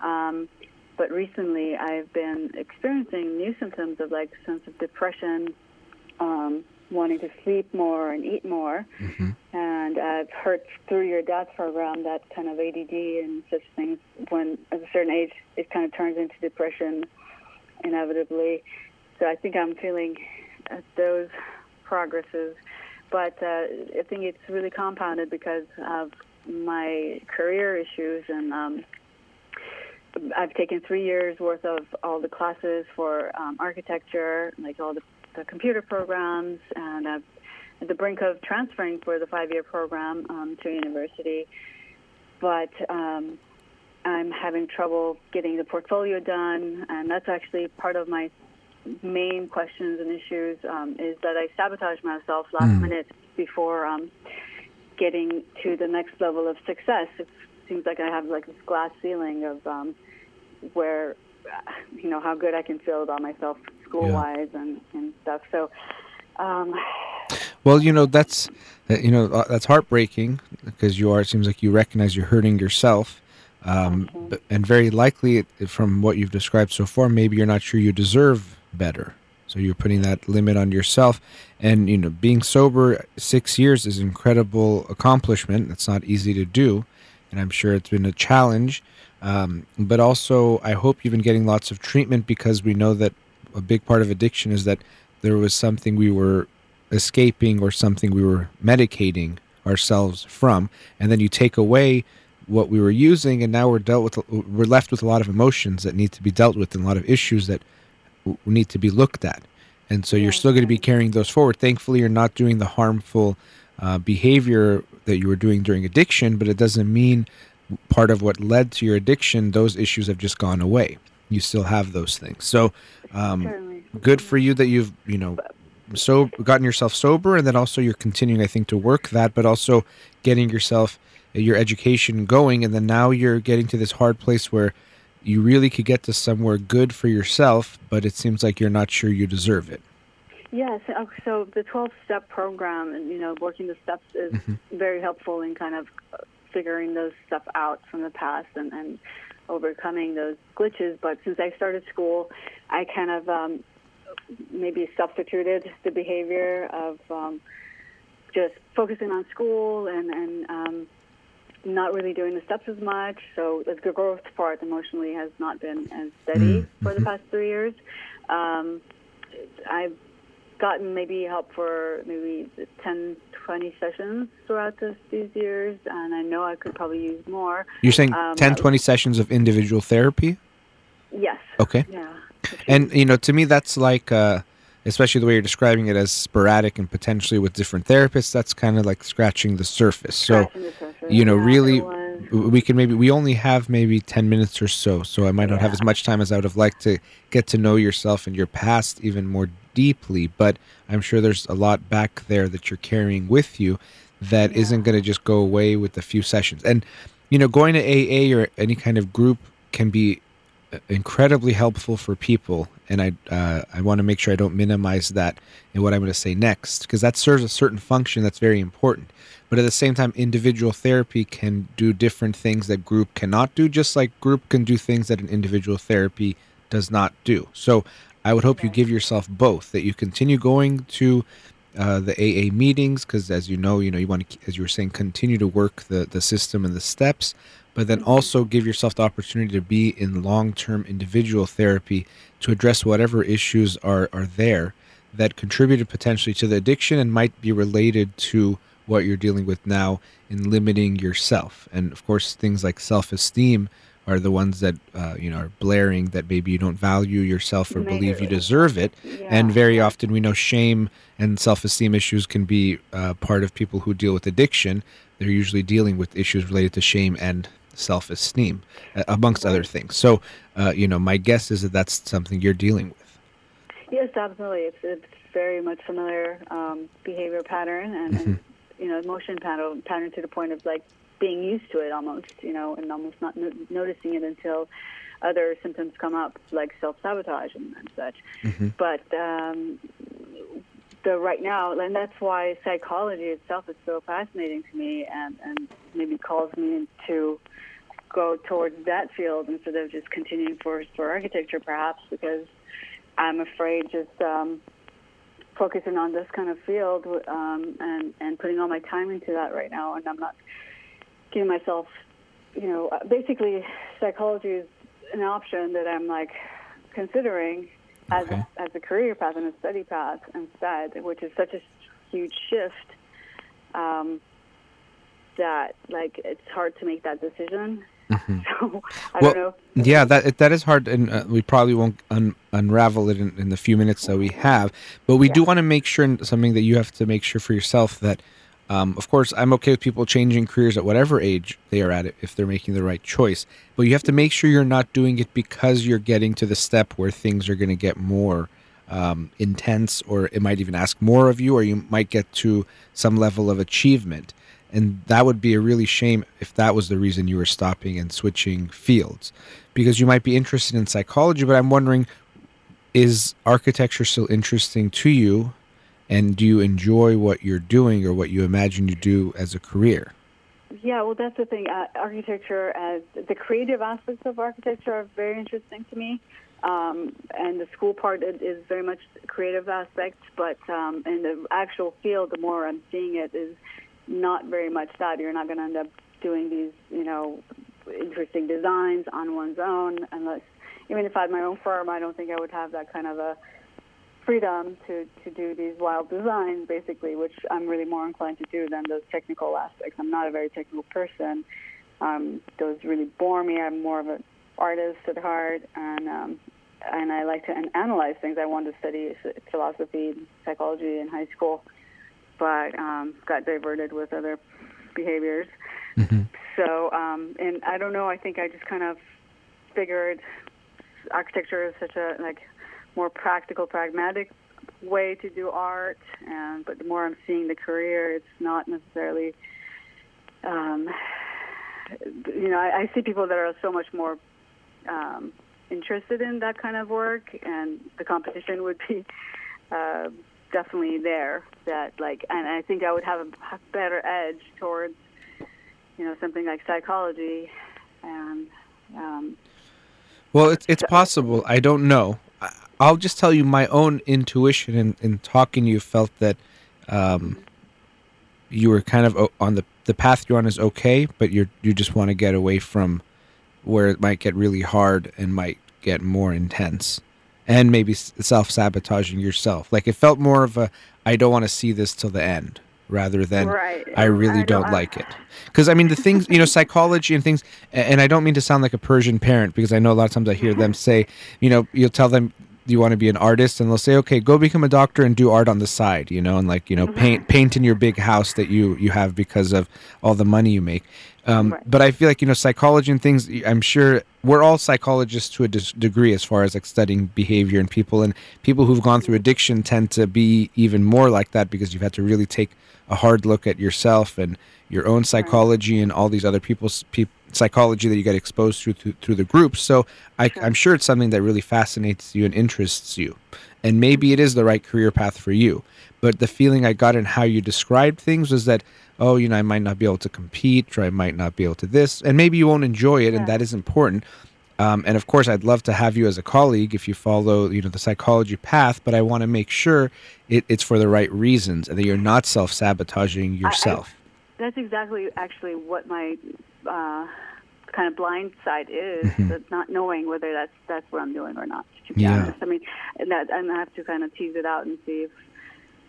Um, but recently, I've been experiencing new symptoms of like sense of depression, um, wanting to sleep more and eat more. Mm-hmm. And I've heard through your dad's program that kind of ADD and such things, when at a certain age, it kind of turns into depression inevitably. So I think I'm feeling those progresses. But uh, I think it's really compounded because of my career issues and um, I've taken three years worth of all the classes for um, architecture, like all the, the computer programs, and I'm at the brink of transferring for the five-year program um, to university. But um, I'm having trouble getting the portfolio done, and that's actually part of my main questions and issues um, is that I sabotage myself last Mm. minute before um, getting to the next level of success. It seems like I have like this glass ceiling of um, where uh, you know how good I can feel about myself school wise and, and stuff. So um, Well, you know that's you know uh, that's heartbreaking because you are. It seems like you recognize you're hurting yourself, um, but, and very likely from what you've described so far, maybe you're not sure you deserve better. So you're putting that limit on yourself, and you know being sober six years is an incredible accomplishment. It's not easy to do, and I'm sure it's been a challenge. Um, but also, I hope you've been getting lots of treatment because we know that a big part of addiction is that there was something we were escaping or something we were medicating ourselves from. And then you take away what we were using and now we're dealt with we're left with a lot of emotions that need to be dealt with and a lot of issues that w- need to be looked at. And so you're still going to be carrying those forward. Thankfully you're not doing the harmful uh, behavior that you were doing during addiction but it doesn't mean part of what led to your addiction those issues have just gone away you still have those things so um, good for you that you've you know so gotten yourself sober and then also you're continuing i think to work that but also getting yourself uh, your education going and then now you're getting to this hard place where you really could get to somewhere good for yourself but it seems like you're not sure you deserve it Yes. So, so the 12-step program and you know working the steps is Mhm. very helpful in kind of figuring those stuff out from the past and, and overcoming those glitches. But since I started school, I kind of um, maybe substituted the behavior of um, just focusing on school and and um, not really doing the steps as much. So the growth part emotionally has not been as steady Mm, for the mhm. past three years. Um, I've gotten maybe help for maybe 10, 20 sessions throughout this, these years, and I know I could probably use more. you're saying Um, 10 I- 20 sessions of individual therapy Yes. okay Yeah. and you know to me that's like uh especially the way you're describing it as sporadic and potentially with different therapists that's kind of like scratching the surface so the surface. you know, Yeah, really- was. we can maybe we only have maybe 10 minutes or so so i might not have as much time as i would have liked to get to know yourself and your past even more deeply but i'm sure there's a lot back there that you're carrying with you that Yeah. not going to just go away with a few sessions. And you know going to aa or any kind of group can be uh, incredibly helpful for people and i uh, i want to make sure i don't minimize that in what i'm going to say next because that serves a certain function that's very important. But at the same time individual therapy can do different things that group cannot do just like group can do things that an individual therapy does not do. So i would hope you give yourself both that you continue going to uh, the AA meetings because, as you know, you know you want to, as you were saying, continue to work the the system and the steps, but then also give yourself the opportunity to be in long term individual therapy to address whatever issues are are there that contributed potentially to the addiction and might be related to what you're dealing with now in limiting yourself. And of course, things like self esteem are the ones that uh, you know are blaring that maybe you don't value yourself or believe you deserve it. Yeah. and very often we know shame and self-esteem issues can be uh, part of people who deal with addiction. They're usually dealing with issues related to shame and self-esteem uh, amongst other things. So uh, you know my guess is that that's something you're dealing with. Yes, absolutely. It's it's very much familiar um, behavior pattern and, and you know emotion pattern pattern to the point of like being used to it almost, you know, and almost not no- noticing it until other symptoms come up like self sabotage and, and such. Mhm. But um, the right now, and that's why psychology itself is so fascinating to me, and and maybe calls me to go towards that field instead of just continuing for for architecture, perhaps because I'm afraid just um, focusing on this kind of field um, and and putting all my time into that right now, and I'm not myself, you know, basically psychology is an option that I'm like considering as Okay. a, as a career path and a study path instead, which is such a huge shift um, that like it's hard to make that decision. So I Well, don't know. Yeah, that that is hard, and uh, we probably won't un- unravel it in, in the few minutes that we have. But we do want to make sure something that you have to make sure for yourself that, um, of course, I'm okay with people changing careers at whatever age they are at if they're making the right choice. But you have to make sure you're not doing it because you're getting to the step where things are going to get more um, intense, or it might even ask more of you, or you might get to some level of achievement. And that would be a really shame if that was the reason you were stopping and switching fields. Because you might be interested in psychology, but I'm wondering is architecture still interesting to you? And do you enjoy what you're doing or what you imagine you do as a career? Yeah, well, that's the thing. Uh, architecture, as the creative aspects of architecture, are very interesting to me. Um, and the school part is, very much creative aspects, but um, in the actual field, the more I'm seeing it, is not very much that. You're not going to end up doing these, you know, interesting designs on one's own, unless even if I had my own firm, I don't think I would have that kind of a freedom to, to do these wild designs, basically, which I'm really more inclined to do than those technical aspects. I'm not a very technical person. Um, those really bore me. I'm more of an artist at heart, and um, and I like to an- analyze things. I wanted to study philosophy, and psychology in high school, but um, got diverted with other behaviors. So, um, and I don't know. I think I just kind of figured architecture is such a like more practical, pragmatic way to do art. And but the more I'm seeing the career, it's not necessarily. Um, you know, I, I see people that are so much more um, interested in that kind of work, and the competition would be uh, definitely there. That like, and I think I would have a better edge towards, you know, something like psychology, and um, Well, it's it's possible. I don't know. I'll just tell you my own intuition in, in talking to you felt that um, you were kind of on the the path you're on is okay, but you you just want to get away from where it might get really hard and might get more intense, and maybe self sabotaging yourself. Like it felt more of a I don't want to see this till the end rather than Right. I really I don't, don't- like it. Because I mean, the things you know, psychology and things, and I don't mean to sound like a Persian parent because I know a lot of times I hear them say, you know, you'll tell them you want to be an artist, and they'll say, okay, go become a doctor and do art on the side, you know, and like you know, paint paint in your big house that you you have because of all the money you make. Um, Right. But I feel like you know, psychology and things. I'm sure we're all psychologists to a dis- degree as far as like studying behavior and people, and people who've gone through addiction tend to be even more like that because you've had to really take a hard look at yourself and your own psychology and all these other people's peop psychology that you get exposed to through, through the groups. So I, I'm sure it's something that really fascinates you and interests you, and maybe it is the right career path for you. But the feeling I got in how you described things was that, oh, you know, I might not be able to compete, or I might not be able to this, and maybe you won't enjoy it, and that is important. Um, and of course, I'd love to have you as a colleague if you follow, you know, the psychology path. But I want to make sure it, it's for the right reasons and that you're not self-sabotaging yourself. That's exactly actually what my uh, kind of blind side is, Mm-hmm. that not knowing whether that's that's what I'm doing or not. To be Yeah. honest, I mean, and that and I have to kind of tease it out and see if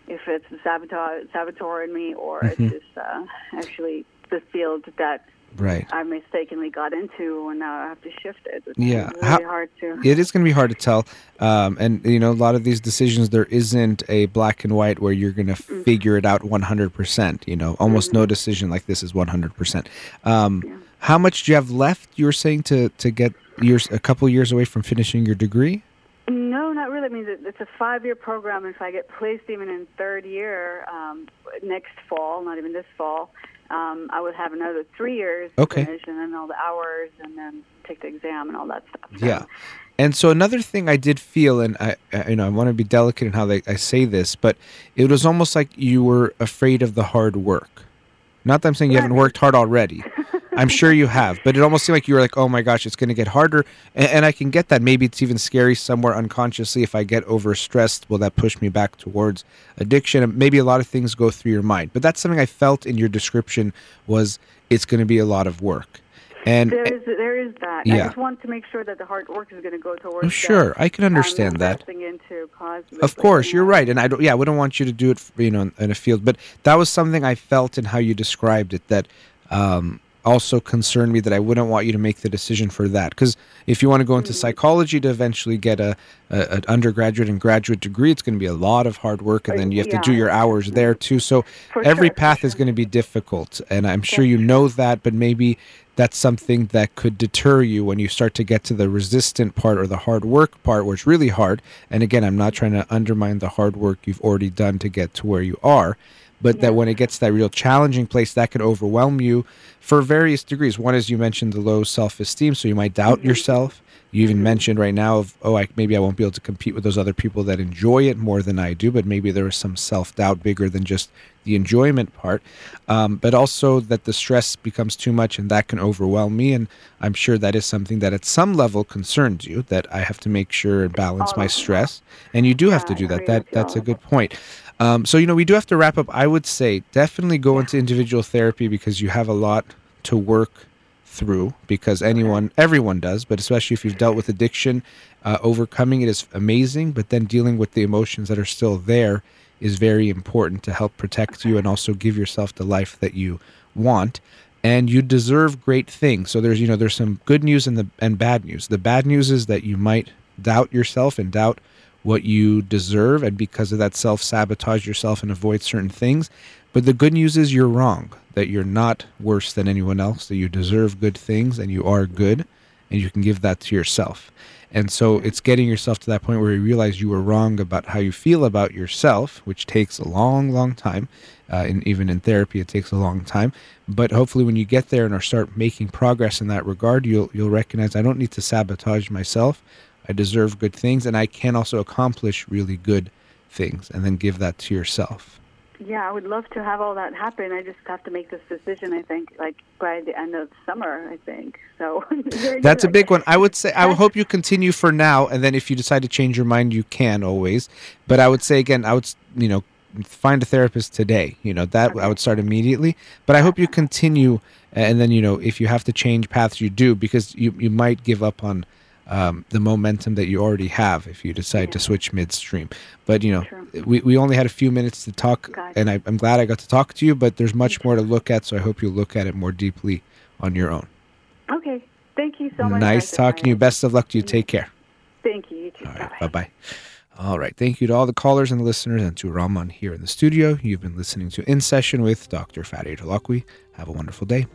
if it's the saboteur saboteur in me or Mm-hmm. it's just uh, actually the field that right. I mistakenly got into, and now I have to shift it. It's Yeah. really How- hard to. It is going to be hard to tell. Um, and, you know, a lot of these decisions, there isn't a black and white where you're going to Mm. figure it out 100%. You know, almost Mm-hmm. no decision like this is 100%. Um, How much do you have left, you were saying, to, to get years, a couple years away from finishing your degree? No, not really. I mean, it's a five-year program. If I get placed even in third year um, next fall, not even this fall, um, I would have another three years Okay. finish, and then all the hours, and then take the exam and all that stuff. So, Yeah. And so another thing I did feel, and I, I you know, I want to be delicate in how they, I say this, but it was almost like you were afraid of the hard work. Not that I'm saying you haven't worked hard already. I'm sure you have, but it almost seemed like you were like, "Oh my gosh, it's going to get harder," and, and I can get that. Maybe it's even scary somewhere unconsciously. If I get overstressed, will that push me back towards addiction? And maybe a lot of things go through your mind. But that's something I felt in your description was it's going to be a lot of work. And there is there is that. Yeah. I just want to make sure that the hard work is going to go towards. Oh, sure, I can um, understand that. Of course, you're right, and I don't. Yeah, I wouldn't want you to do it, you know, in a field. But that was something I felt in how you described it. That um, also concerned me that I wouldn't want you to make the decision for that. Because if you want to go into psychology to eventually get a, a an undergraduate and graduate degree, it's going to be a lot of hard work, and then you have to do your hours there too. So For every sure, path is going to be difficult, and I'm sure you know that. But maybe that's something that could deter you when you start to get to the resistant part or the hard work part, where it's really hard. And again, I'm not trying to undermine the hard work you've already done to get to where you are, but that when it gets to that real challenging place, that could overwhelm you for various degrees. One is you mentioned the low self esteem, so you might doubt yourself. You even mentioned right now of oh I maybe I won't be able to compete with those other people that enjoy it more than I do, but maybe there is some self doubt bigger than just the enjoyment part. Um, but also that the stress becomes too much and that can overwhelm me, and I'm sure that is something that at some level concerns you. That I have to make sure and balance my stress, and you do have to do that. That that's a good point. Um, so you know we do have to wrap up. I would say definitely go into individual therapy because you have a lot to work through because anyone everyone does but especially if you've dealt with addiction uh, overcoming it is amazing but then dealing with the emotions that are still there is very important to help protect you and also give yourself the life that you want. And you deserve great things. So there's you know there's some good news and the and bad news. The bad news is that you might doubt yourself and doubt what you deserve and because of that self sabotage yourself and avoid certain things but the good news is you're wrong, that you're not worse than anyone else, that you deserve good things and you are good, and you can give that to yourself. And so it's getting yourself to that point where you realize you were wrong about how you feel about yourself, which takes a long, long time. Uh, and even in therapy, it takes a long time. But hopefully, when you get there and are start making progress in that regard, you'll you'll recognize I don't need to sabotage myself. I deserve good things, and I can also accomplish really good things, and then give that to yourself. Yeah, I would love to have all that happen. I just have to make this decision. I think, like by the end of summer. I think so. That's a big one. I would say I would hope you continue for now, and then if you decide to change your mind, you can always. But I would say again, I would you know find a therapist today. You know that I would start immediately. But I hope you continue, and then you know if you have to change paths, you do because you you might give up on. Um, the momentum that you already have if you decide to switch midstream. But you know, True. we, we only had a few minutes to talk, Gotcha. and I, I'm glad I got to talk to you. But there's much more to look at, so I hope you look at it more deeply on your own. Okay. Thank you so much. nice talking to you. Best of luck to you. Take care. Thank you. You too. All right. Bye bye. All right. Thank you to all the callers and listeners and to Raman here in the studio. You've been listening to In Session with Dr. Farid Holakouee. Have a wonderful day.